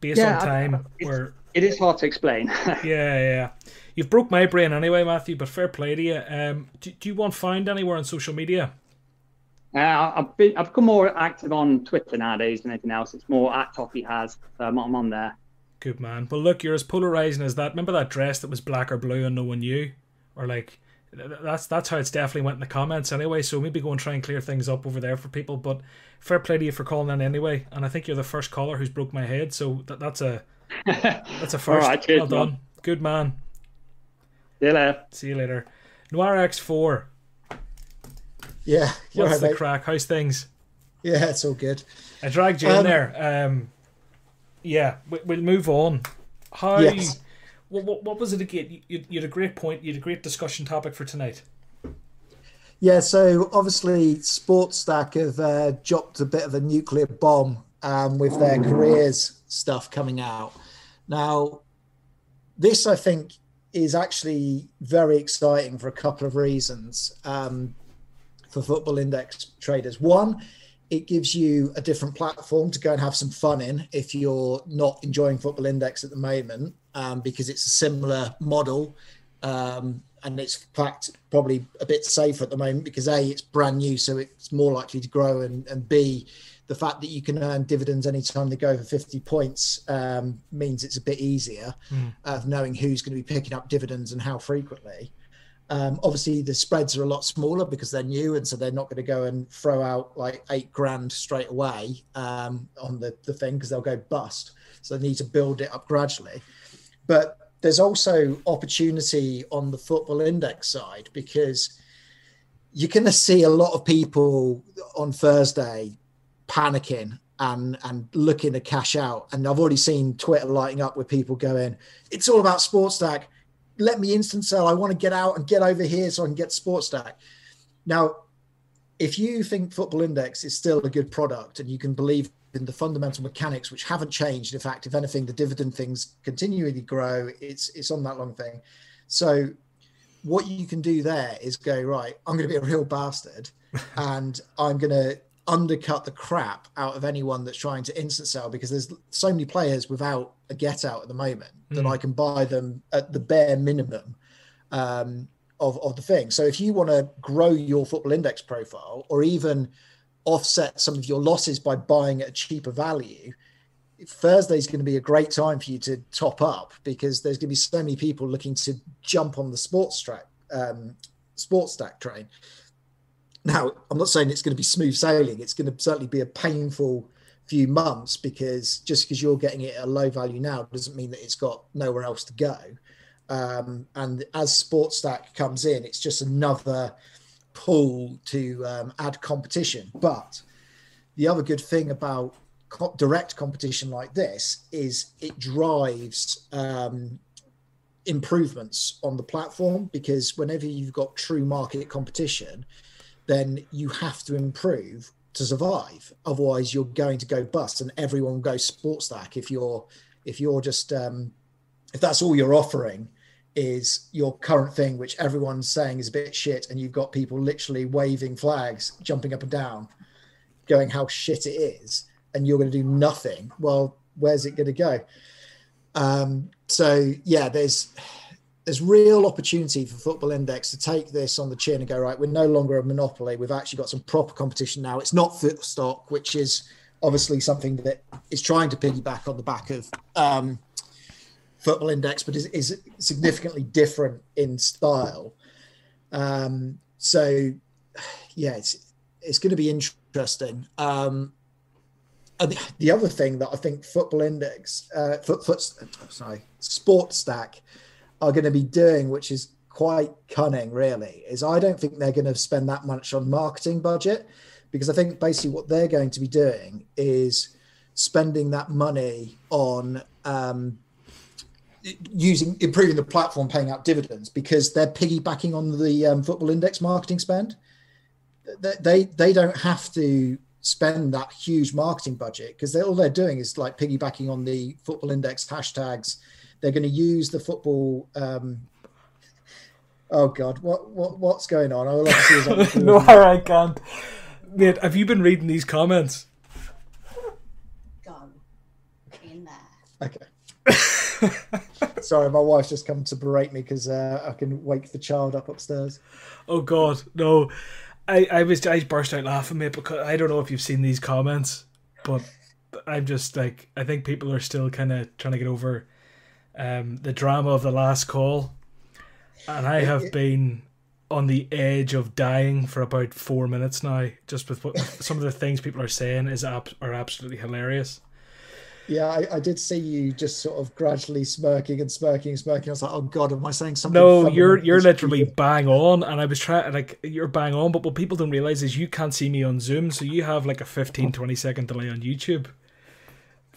based yeah, on time, where it is hard to explain. <laughs> yeah, yeah. You've broke my brain anyway, Matthew. But fair play to you. Um, do, do you want find anywhere on social media? Uh, I've been I've become more active on Twitter nowadays than anything else. It's more at Toffee has. Um, I'm on there. Good man. But look, you're as polarizing as that. Remember that dress that was black or blue and no one knew, or like that's that's how it's definitely went in the comments anyway. So maybe go and try and clear things up over there for people. But fair play to you for calling in anyway. And I think you're the first caller who's broke my head. So that, that's a <laughs> that's a first. right, cheers, well done. Man. Good man. See you later. See you later. Noir X four. Yeah. What's right, the mate. crack? How's things? Yeah, it's all good. I dragged you um, in there. Um, yeah, we, will move on. How? Yes. What, what, what was it again? You, you had a great point. You had a great discussion topic for tonight. Yeah, so obviously Sportstack have uh, dropped a bit of a nuclear bomb um, with their careers stuff coming out. Now, this I think is actually very exciting for a couple of reasons um, for football index traders. One, it gives you a different platform to go and have some fun in if you're not enjoying football index at the moment um, because it's a similar model um, and it's in fact probably a bit safer at the moment because a it's brand new so it's more likely to grow and, and b the fact that you can earn dividends anytime they go over 50 points um, means it's a bit easier mm. of knowing who's going to be picking up dividends and how frequently um, obviously, the spreads are a lot smaller because they're new, and so they're not going to go and throw out like eight grand straight away um, on the, the thing because they'll go bust. So they need to build it up gradually. But there's also opportunity on the football index side because you're going to see a lot of people on Thursday panicking and and looking to cash out. And I've already seen Twitter lighting up with people going, "It's all about Sportstack." Let me instant sell. I want to get out and get over here so I can get Sportstack. Now, if you think Football Index is still a good product and you can believe in the fundamental mechanics which haven't changed, in fact, if anything, the dividend things continually grow. It's it's on that long thing. So what you can do there is go right. I'm going to be a real bastard, <laughs> and I'm going to undercut the crap out of anyone that's trying to instant sell because there's so many players without a get out at the moment mm. that hmm. I can buy them at the bare minimum um, of, of the thing. So if you want to grow your football index profile or even offset some of your losses by buying at a cheaper value, Thursday is going to be a great time for you to top up because there's going to be so many people looking to jump on the sports track, um, Sportstack train. Now, I'm not saying it's going to be smooth sailing. It's going to certainly be a painful few months because just because you're getting it at a low value now doesn't mean that it's got nowhere else to go. Um, and as Sportstack comes in, it's just another pull to um, add competition. But the other good thing about co- direct competition like this is it drives um, improvements on the platform because whenever you've got true market competition, then you have to improve to survive. Otherwise, you're going to go bust, and everyone will go Sportstack if you're if you're just um, if that's all you're offering is your current thing, which everyone's saying is a bit shit, and you've got people literally waving flags, jumping up and down, going how shit it is, and you're going to do nothing. Well, where's it going to go? Um, so yeah, there's there's real opportunity for Football Index to take this on the chin and go right. We're no longer a monopoly. We've actually got some proper competition now. It's not Footstock, which is obviously something that is trying to piggyback on the back of um, Football Index, but is, is significantly different in style. Um, so, yeah, it's it's going to be interesting. Um, the, the, other thing that I think Football Index, uh, foot, foot, sorry, Sportstack are going to be doing, which is quite cunning, really, is I don't think they're going to spend that much on marketing budget because I think basically what they're going to be doing is spending that money on um, using improving the platform, paying out dividends because they're piggybacking on the um, football index marketing spend. they they don't have to spend that huge marketing budget because all they're doing is like piggybacking on the football index hashtags. They're going to use the football. Um, oh God, what what what's going on? I will <laughs> obviously. no, I can't. Mate, have you been reading these comments? Gone in there. Okay. <laughs> Sorry, my wife's just come to berate me because uh, I can wake the child up upstairs. Oh God, no! I, I was I burst out laughing, mate, because I don't know if you've seen these comments, but I'm just like I think people are still kind of trying to get over um, the drama of the last call, and I have been on the edge of dying for about four minutes now. Just with what <laughs> some of the things people are saying is are absolutely hilarious. Yeah, I, I, did see you just sort of gradually smirking and smirking and smirking. I was like, "Oh God, am I saying something?" No, you're you're literally bang on, and I was trying like you're bang on. But what people don't realize is you can't see me on Zoom, so you have like a 15, 20 second delay on YouTube.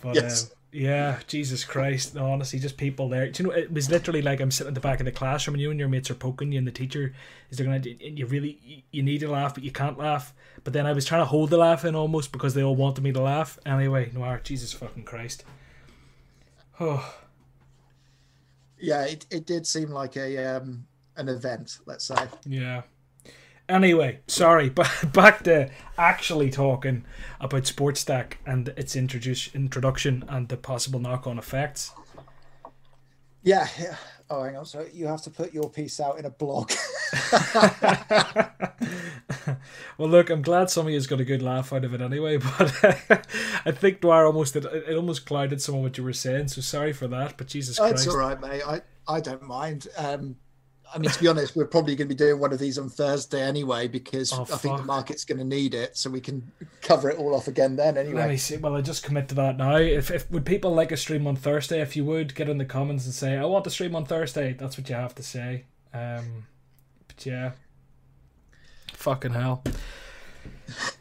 But, yes. Uh, yeah, Jesus Christ! No, honestly, just people there. Do you know, it was literally like I'm sitting at the back of the classroom, and you and your mates are poking you, and the teacher is they're gonna. You really, you need to laugh, but you can't laugh. But then I was trying to hold the laugh in almost because they all wanted me to laugh. Anyway, Noir, Jesus fucking Christ. Oh. Yeah, it, it did seem like a um an event. Let's say. Yeah. Anyway, sorry, <laughs> but back to actually talking about Sports Stack and its introduce, introduction and the possible knock on effects. Yeah. Oh, hang on. So you have to put your piece out in a blog. <laughs> <laughs> well, look, I'm glad some somebody has got a good laugh out of it anyway. But I think Dwyer almost did, it almost clouded some of what you were saying. So sorry for that. But Jesus Christ, it's all right, mate. I I don't mind. Um, I mean, to be honest, we're probably going to be doing one of these on Thursday anyway because oh, I think the market's going to need it, so we can cover it all off again then. Anyway, let me see. Well, I just commit to that now. If, if would people like a stream on Thursday? If you would, get in the comments and say I want to stream on Thursday. That's what you have to say. Um, but yeah, fucking hell.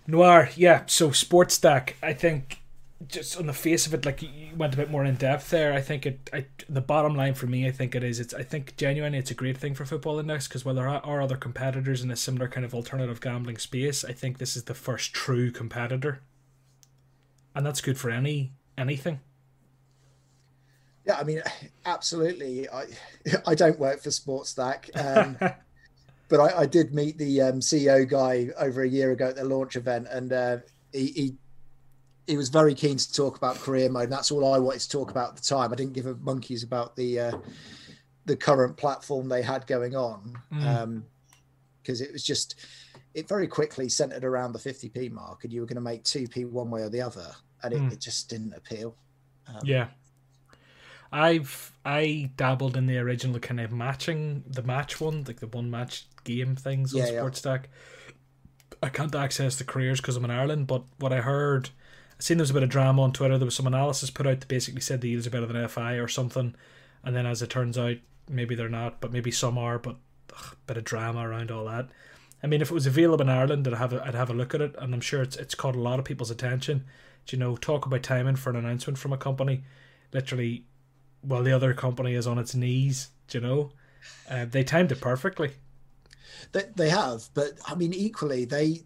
Noir, yeah. So sports stack, I think just on the face of it, like you went a bit more in depth there. I think it. I, the bottom line for me, I think it is. It's. I think genuinely, it's a great thing for Football Index because while there are other competitors in a similar kind of alternative gambling space, I think this is the first true competitor, and that's good for any anything. Yeah, I mean, absolutely. I <laughs> I don't work for Sportstack, um, <laughs> but I, I, did meet the um, CEO guy over a year ago at the launch event, and uh, he, he he was very keen to talk about career mode. And that's all I wanted to talk about at the time. I didn't give a monkeys about the uh, the current platform they had going on because mm. um, it was just it very quickly centered around the 50p mark, and you were going to make 2p one way or the other, and it, mm. it just didn't appeal. Um, yeah. I've I dabbled in the original kind of matching the match one, like the one match game things on yeah, Sports Stack. I can't access the careers because I'm in Ireland, but what I heard Seen there was a bit of drama on Twitter. There was some analysis put out that basically said the Eels are better than FI or something, and then as it turns out, maybe they're not, but maybe some are. But ugh, bit of drama around all that. I mean, if it was available in Ireland, I'd have a, I'd have a look at it, and I'm sure it's it's caught a lot of people's attention. Do you know, talk about timing for an announcement from a company, literally, while the other company is on its knees. Do you know, uh, they timed it perfectly. They, they have, but I mean, equally, they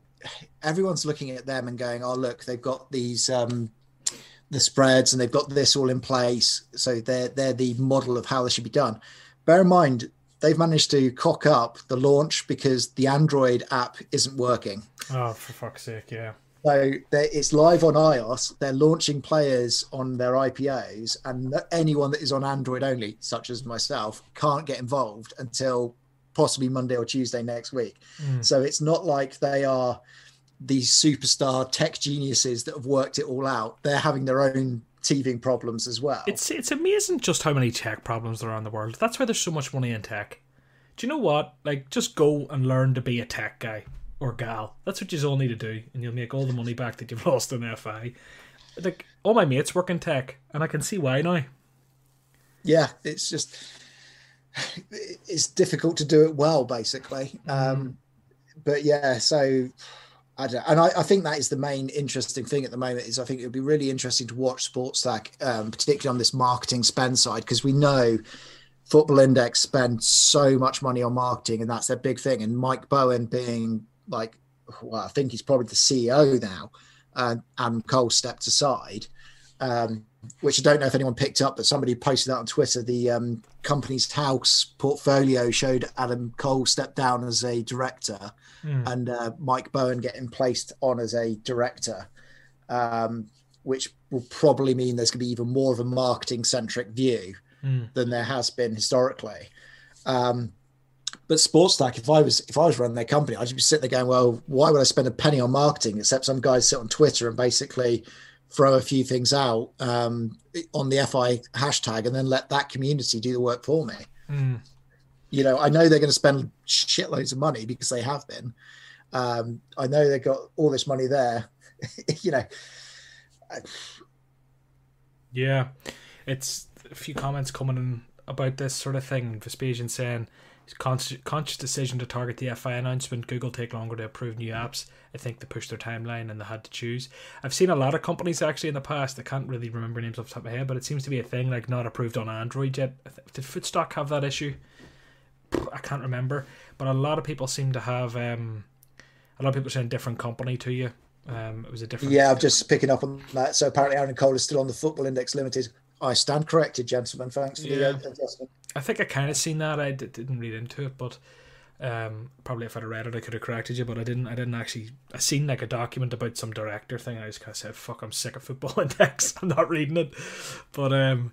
everyone's looking at them and going, "Oh, look, they've got these um, the spreads and they've got this all in place, so they're they're the model of how this should be done." Bear in mind, they've managed to cock up the launch because the Android app isn't working. Oh, for fuck's sake, yeah. So it's live on iOS. They're launching players on their IPOs, and anyone that is on Android only, such as myself, can't get involved until possibly Monday or Tuesday next week. Mm. So it's not like they are these superstar tech geniuses that have worked it all out. They're having their own teething problems as well. It's it's amazing just how many tech problems there are in the world. That's why there's so much money in tech. Do you know what? Like, just go and learn to be a tech guy or gal. That's what you all need to do, and you'll make all the money back that you've <laughs> lost in FI. Like, all my mates work in tech, and I can see why now. Yeah, it's just it's difficult to do it well, basically. Mm. Um, but yeah, so I don't, and I, I, think that is the main interesting thing at the moment. Is I think it would be really interesting to watch Sportstack, um, particularly on this marketing spend side, because we know Football Index spend so much money on marketing, and that's their big thing. And Mike Bowen being like well, I think he's probably the CEO now, uh, Adam Cole stepped aside, um, which I don't know if anyone picked up, but somebody posted that on Twitter. The um, Companies House portfolio showed Adam Cole step down as a director mm. and uh, Mike Bowen getting placed on as a director, um, which will probably mean there's going to be even more of a marketing centric view mm. than there has been historically. Um, but Sportstack, if I was if I was running their company, I'd just be sitting there going, "Well, why would I spend a penny on marketing except some guys sit on Twitter and basically throw a few things out um, on the FI hashtag and then let that community do the work for me?" Mm. You know, I know they're going to spend shitloads of money because they have been. Um, I know they've got all this money there. <laughs> you know. Yeah, it's a few comments coming in about this sort of thing. Vespasian saying conscious, conscious decision to target the FI announcement. Google take longer to approve new apps. I think they pushed their timeline and they had to choose. I've seen a lot of companies actually in the past. I can't really remember names off the top of my head, but it seems to be a thing like not approved on Android yet. Did Footstock have that issue? I can't remember, but a lot of people seem to have. Um, a lot of people saying different company to you. Um, it was a different. Yeah, I'm just picking up on that. So apparently, Adam Cole is still on the Football Index Limited I stand corrected, gentlemen. Thanks for yeah. the adjustment. I think I kind of seen that. I d- didn't read into it, but um, probably if I'd read it, I could have corrected you. But I didn't. I didn't actually. I seen like a document about some director thing. I just kind of said, "Fuck, I'm sick of Football <laughs> Index. I'm not reading it." But um,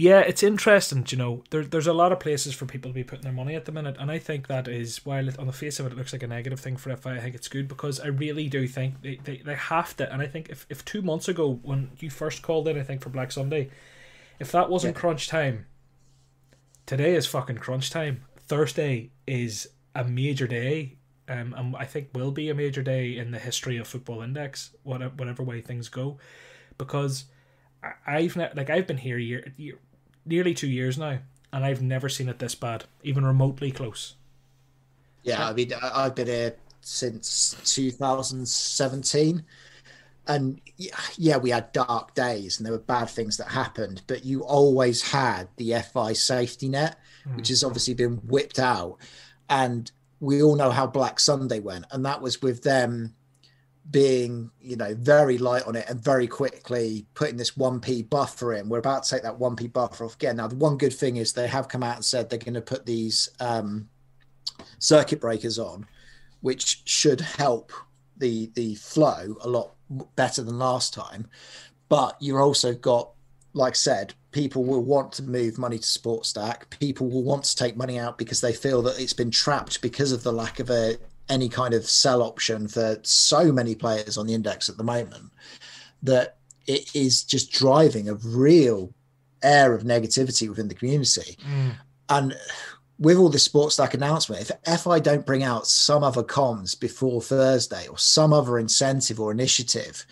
yeah, it's interesting. You know, there, there's a lot of places for people to be putting their money at the minute, and I think that is while it, on the face of it, it looks like a negative thing for FI. I think it's good because I really do think they, they, they have to. And I think if, if two months ago when you first called in, I think for Black Sunday, if that wasn't yeah. crunch time, today is fucking crunch time. Thursday is a major day, um, and I think will be a major day in the history of Football Index, whatever, whatever way things go, because I've ne- like I've been here year, year, nearly two years now, and I've never seen it this bad, even remotely close. Yeah, I mean, I've been here since 2017 and yeah, we had dark days and there were bad things that happened, but you always had the FI safety net, mm. which has obviously been whipped out. And we all know how Black Sunday went, and that was with them being, you know, very light on it and very quickly putting this 1p buffer in. We're about to take that 1p buffer off again. Now, the one good thing is they have come out and said they're going to put these um, circuit breakers on, which should help the the flow a lot better than last time. But you've also got, like I said, people will want to move money to Sportstack. People will want to take money out because they feel that it's been trapped because of the lack of a any kind of sell option for so many players on the index at the moment that it is just driving a real air of negativity within the community. Mm. And with all the Sportstack announcement, if FI don't bring out some other comms before Thursday or some other incentive or initiative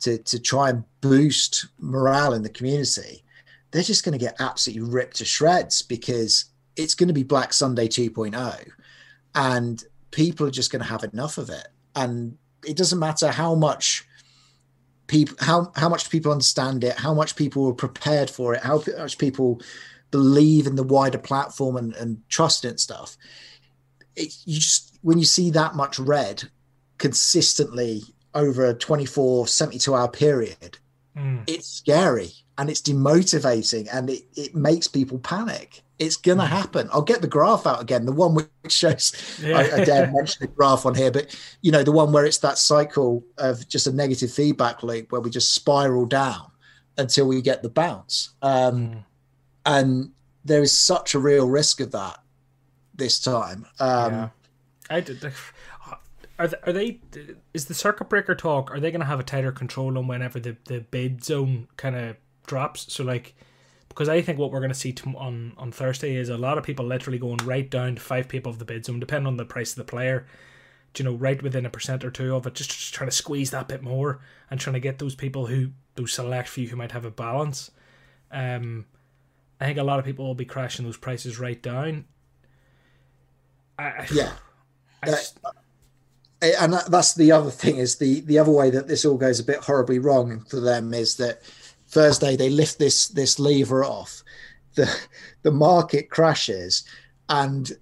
to, to try and boost morale in the community, they're just going to get absolutely ripped to shreds because it's going to be Black Sunday 2.0 and people are just going to have enough of it. And it doesn't matter how much people how how much people understand it, how much people are prepared for it, how much people believe in the wider platform and, and trust and stuff. It, you just when you see that much red consistently over a 24 72 hour period mm. it's scary and it's demotivating and it, it makes people panic it's gonna mm. happen i'll get the graph out again the one which shows yeah. I, I dare <laughs> mention the graph on here but you know the one where it's that cycle of just a negative feedback loop where we just spiral down until we get the bounce um, mm and there is such a real risk of that this time. Um, yeah. I did. Are they, are they? Is the circuit breaker talk? Are they going to have a tighter control on whenever the the bid zone kind of drops? So like, because I think what we're going to see on on Thursday is a lot of people literally going right down to five people of the bid zone, depending on the price of the player. You know, right within a percent or two of it, just, just trying to squeeze that bit more and trying to get those people who those select few who might have a balance. Um, I think a lot of people will be crashing those prices right down. I, yeah. I just... uh, and that's the other thing is the the other way that this all goes a bit horribly wrong for them is that Thursday they lift this this lever off, the the market crashes, and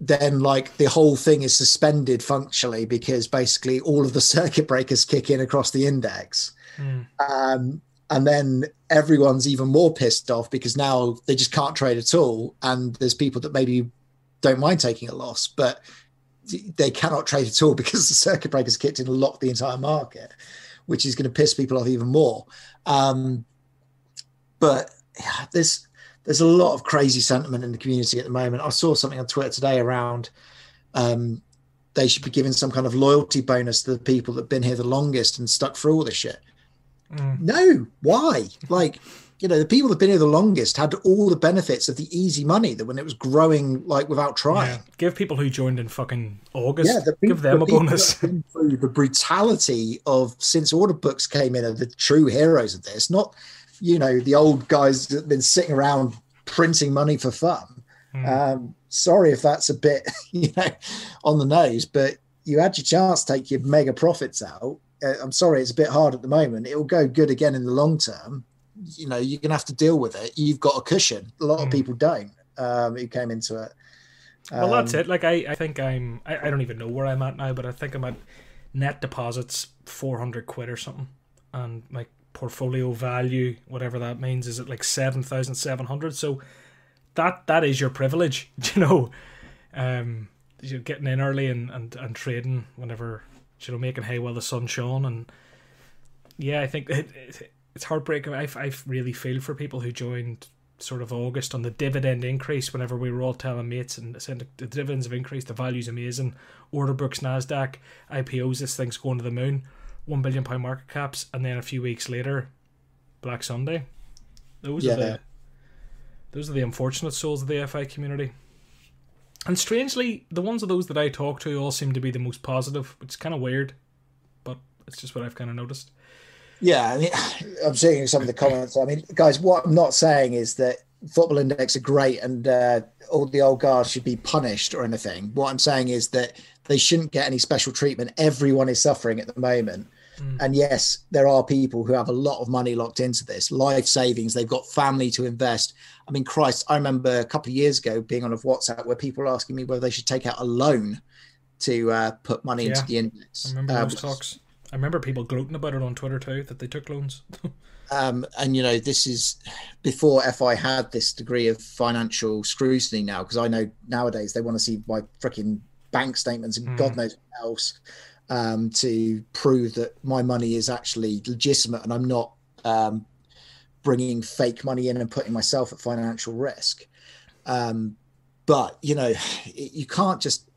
then like the whole thing is suspended functionally because basically all of the <laughs> circuit breakers kick in across the index. Mm. Um, and then everyone's even more pissed off because now they just can't trade at all. And there's people that maybe don't mind taking a loss, but they cannot trade at all <laughs> because the circuit breakers kicked in and locked the entire market, which is going to piss people off even more. Um, but yeah, there's there's a lot of crazy sentiment in the community at the moment. I saw something on Twitter today around um, they should be giving some kind of loyalty bonus to the people that've been here the longest and stuck through all this shit. Mm. No, why? Like, you know, the people that've been here the longest had all the benefits of the easy money that when it was growing like without trying. Yeah. Give people who joined in fucking August, yeah, the give them the a bonus. Through the brutality of since order books came in are the true heroes of this, not you know the old guys that have been sitting around printing money for fun. Mm. Um, sorry if that's a bit <laughs> you know on the nose, but you had your chance to take your mega profits out. Uh, I'm sorry, it's a bit hard at the moment. It will go good again in the long term. You know, you're gonna have to deal with it. You've got a cushion. A lot mm. of hmm. people don't. Um, who came into it. Um, well, that's um, it. Like I, I think I'm. I, I don't even know where I'm at now, but I think I'm at net deposits 400 quid or something, and my portfolio value, whatever that means, is at like seven thousand seven hundred? So that that is your privilege, <laughs> you know. Um, you're getting in early and, and, and trading whenever you know making hay while the sun shone, and yeah, I think it, it, it's heartbreaking. I I really feel for people who joined sort of August on the dividend increase whenever we were all telling mates and saying the dividends have increased, the value's amazing. Order books, Nasdaq, IPOs, this thing's going to the moon one billion pound market caps, and then a few weeks later, Black Sunday. Those yeah. are the those are the unfortunate souls of the FI community. And strangely, the ones of those that I talk to all seem to be the most positive, which is kind of weird, but it's just what I've kind of noticed. Yeah, I mean, <sighs> I'm seeing some of the comments. I mean, guys, what I'm not saying is that football index are great and uh, all the old guards should be punished or anything. What I'm saying is that they shouldn't get any special treatment. Everyone is suffering at the moment. Mm. And yes, there are people who have a lot of money locked into this life savings. They've got family to invest. I mean, Christ, I remember a couple of years ago being on a WhatsApp where people were asking me whether they should take out a loan to uh, put money yeah. into the index. I remember uh, those talks. I remember people gloating about it on Twitter too that they took loans. <laughs> um, and you know, this is before FI had this degree of financial scrutiny now, because I know nowadays they want to see my freaking bank statements and mm. God knows what else um, to prove that my money is actually legitimate and I'm not um, bringing fake money in and putting myself at financial risk. Um, but you know, it, you can't just.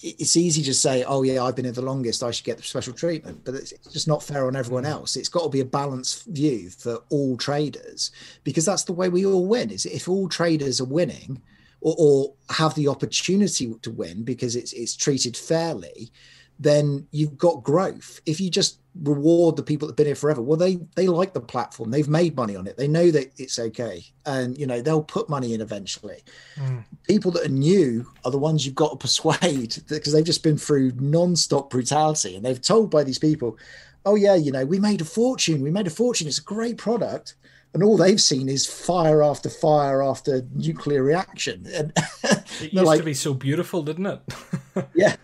It's easy to say, "Oh yeah, I've been here the longest. I should get the special treatment," but it's just not fair on everyone mm. else. It's got to be a balanced view for all traders because that's the way we all win. Is if all traders are winning, or, or have the opportunity to win because it's it's treated fairly, then you've got growth. If you just reward the people that've been here forever, well, they they like the platform. They've made money on it. They know that it's okay, and you know they'll put money in eventually. Mm. People that are new are the ones you've got to <laughs> persuade because they've just been through non-stop brutality, and they've told by these people, "Oh yeah, you know, we made a fortune. We made a fortune. It's a great product." and all they've seen is fire after fire after nuclear reaction. And <laughs> it used like, to be so beautiful, didn't it? <laughs> yeah.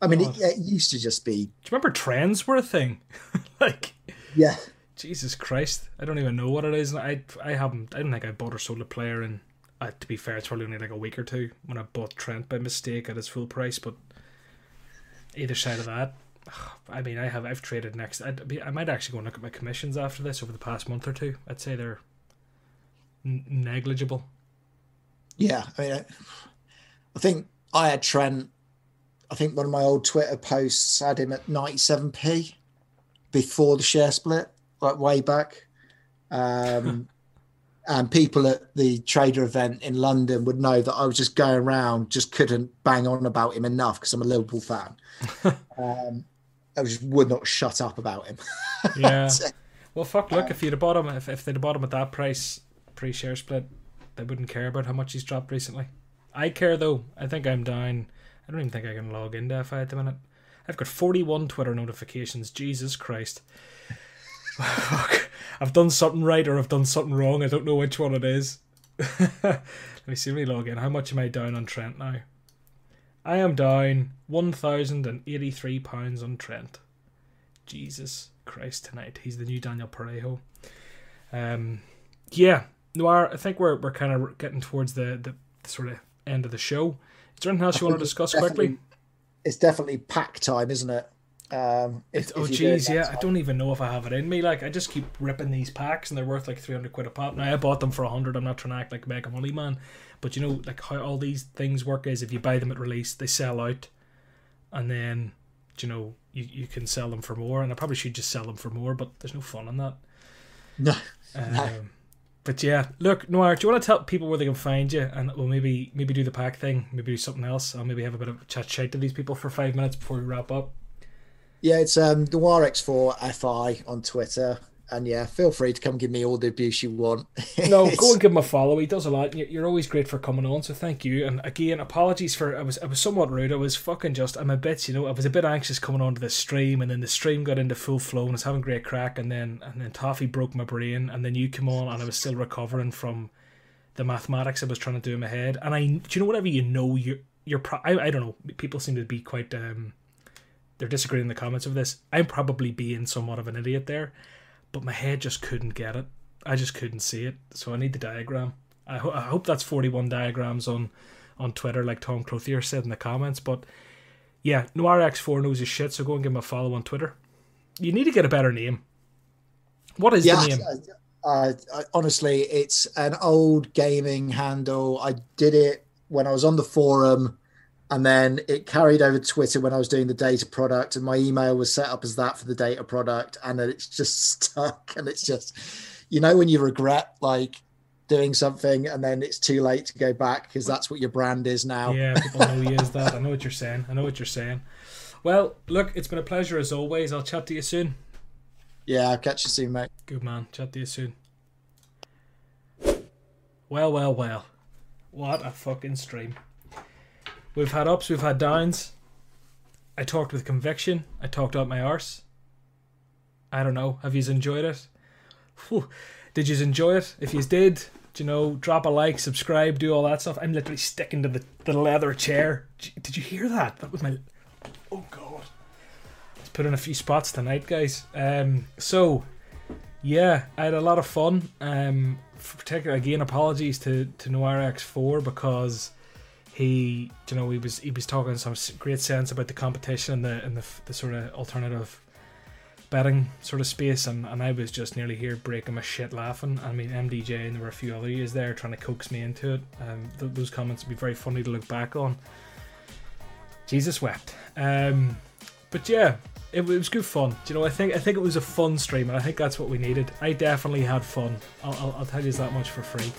I mean, it, it, used to just be. Do you remember trends were a thing? <laughs> like, yeah. Jesus Christ, I don't even know what it is. I I haven't. I don't think I bought or sold a player, and uh, to be fair, it's probably only like a week or two when I bought Trent by mistake at his full price. But either side of that, <sighs> I mean, I have I've traded next. I'd be, I might actually go and look at my commissions after this over the past month or two. I'd say they're n- negligible. Yeah, I mean, I, I think I had Trent. I think one of my old Twitter posts had him at 97p before the share split, like way back. Um, <laughs> and people at the trader event in London would know that I was just going around, just couldn't bang on about him enough because I'm a Liverpool fan. <laughs> um, I just would not shut up about him. <laughs> yeah. Well, fuck. Look, if you'd have bought him, if, if they'd have bought him at that price pre-share split, they wouldn't care about how much he's dropped recently. I care though. I think I'm down. I don't even think I can log into FI at the minute. I've got 41 Twitter notifications. Jesus Christ. I've done something right or I've done something wrong. I don't know which one it is. <laughs> Let me see let me log in. How much am I down on Trent now? I am down one thousand and eighty-three pounds on Trent. Jesus Christ! Tonight he's the new Daniel Parejo. Um, yeah, Noir. I think we're we're kind of getting towards the, the, the sort of end of the show. Is there anything else you want to discuss quickly? It's definitely pack time, isn't it? Um, if, oh geez, yeah. Time. I don't even know if I have it in me. Like I just keep ripping these packs, and they're worth like three hundred quid a pop. Now I bought them for a hundred. I'm not trying to act like mega money man, but you know, like how all these things work is if you buy them at release, they sell out, and then you know you, you can sell them for more. And I probably should just sell them for more, but there's no fun in that. No. Um, no. But yeah, look, Noir, do you want to tell people where they can find you, and we'll maybe maybe do the pack thing, maybe do something else. I'll maybe have a bit of chat chat to these people for five minutes before we wrap up. Yeah, it's um Noirx4 FI on Twitter and yeah, feel free to come give me all the abuse you want. <laughs> no, go and give him a follow. He does a lot. You're always great for coming on, so thank you. And again, apologies for I was I was somewhat rude. I was fucking just I'm a bit you know I was a bit anxious coming onto the stream, and then the stream got into full flow and I was having great crack, and then and then Toffee broke my brain, and then you come on, and I was still recovering from the mathematics I was trying to do in my head. And I do you know whatever you know you're you're pro- I I don't know. People seem to be quite um they're disagreeing in the comments of this. I'm probably being somewhat of an idiot there but my head just couldn't get it. I just couldn't see it, so I need the diagram. I, ho- I hope that's 41 diagrams on on Twitter, like Tom Clothier said in the comments. But yeah, Noir X4 knows his shit, so go and give him a follow on Twitter. You need to get a better name. What is yeah, the name? Uh, uh, honestly, it's an old gaming handle. I did it when I was on the forum and then it carried over Twitter when I was doing the data product, and my email was set up as that for the data product, and then it's just <laughs> stuck. And it's just, you know, when you regret like doing something and then it's too late to go back because that's what your brand is now. Yeah, people know you as that. I know what you're saying. I know what you're saying. Well, look, it's been a pleasure as always. I'll chat to you soon. Yeah, I'll catch you soon, mate. Good man. Chat to you soon. Well, well, well. What a fucking stream. We've had ups, we've had downs. I talked with conviction. I talked out my arse. I don't know. Have you enjoyed it? Whew. Did you enjoy it? If you did, you know, drop a like, subscribe, do all that stuff. I'm literally sticking to the, the leather chair. Did you hear that? That was my. Oh god. Let's put in a few spots tonight, guys. Um, so yeah, I had a lot of fun. Um, particularly again, apologies to to Noir X4 because he you know he was he was talking some great sense about the competition and the and the, the sort of alternative betting sort of space and, and I was just nearly here breaking my shit laughing. I mean MDJ and there were a few other years there trying to coax me into it. Um, th- those comments would be very funny to look back on. Jesus wept. Um, but yeah it, it, was good fun. You know I think I think it was a fun stream and I think that's what we needed. I definitely had fun. I'll, I'll, I'll tell you that much for free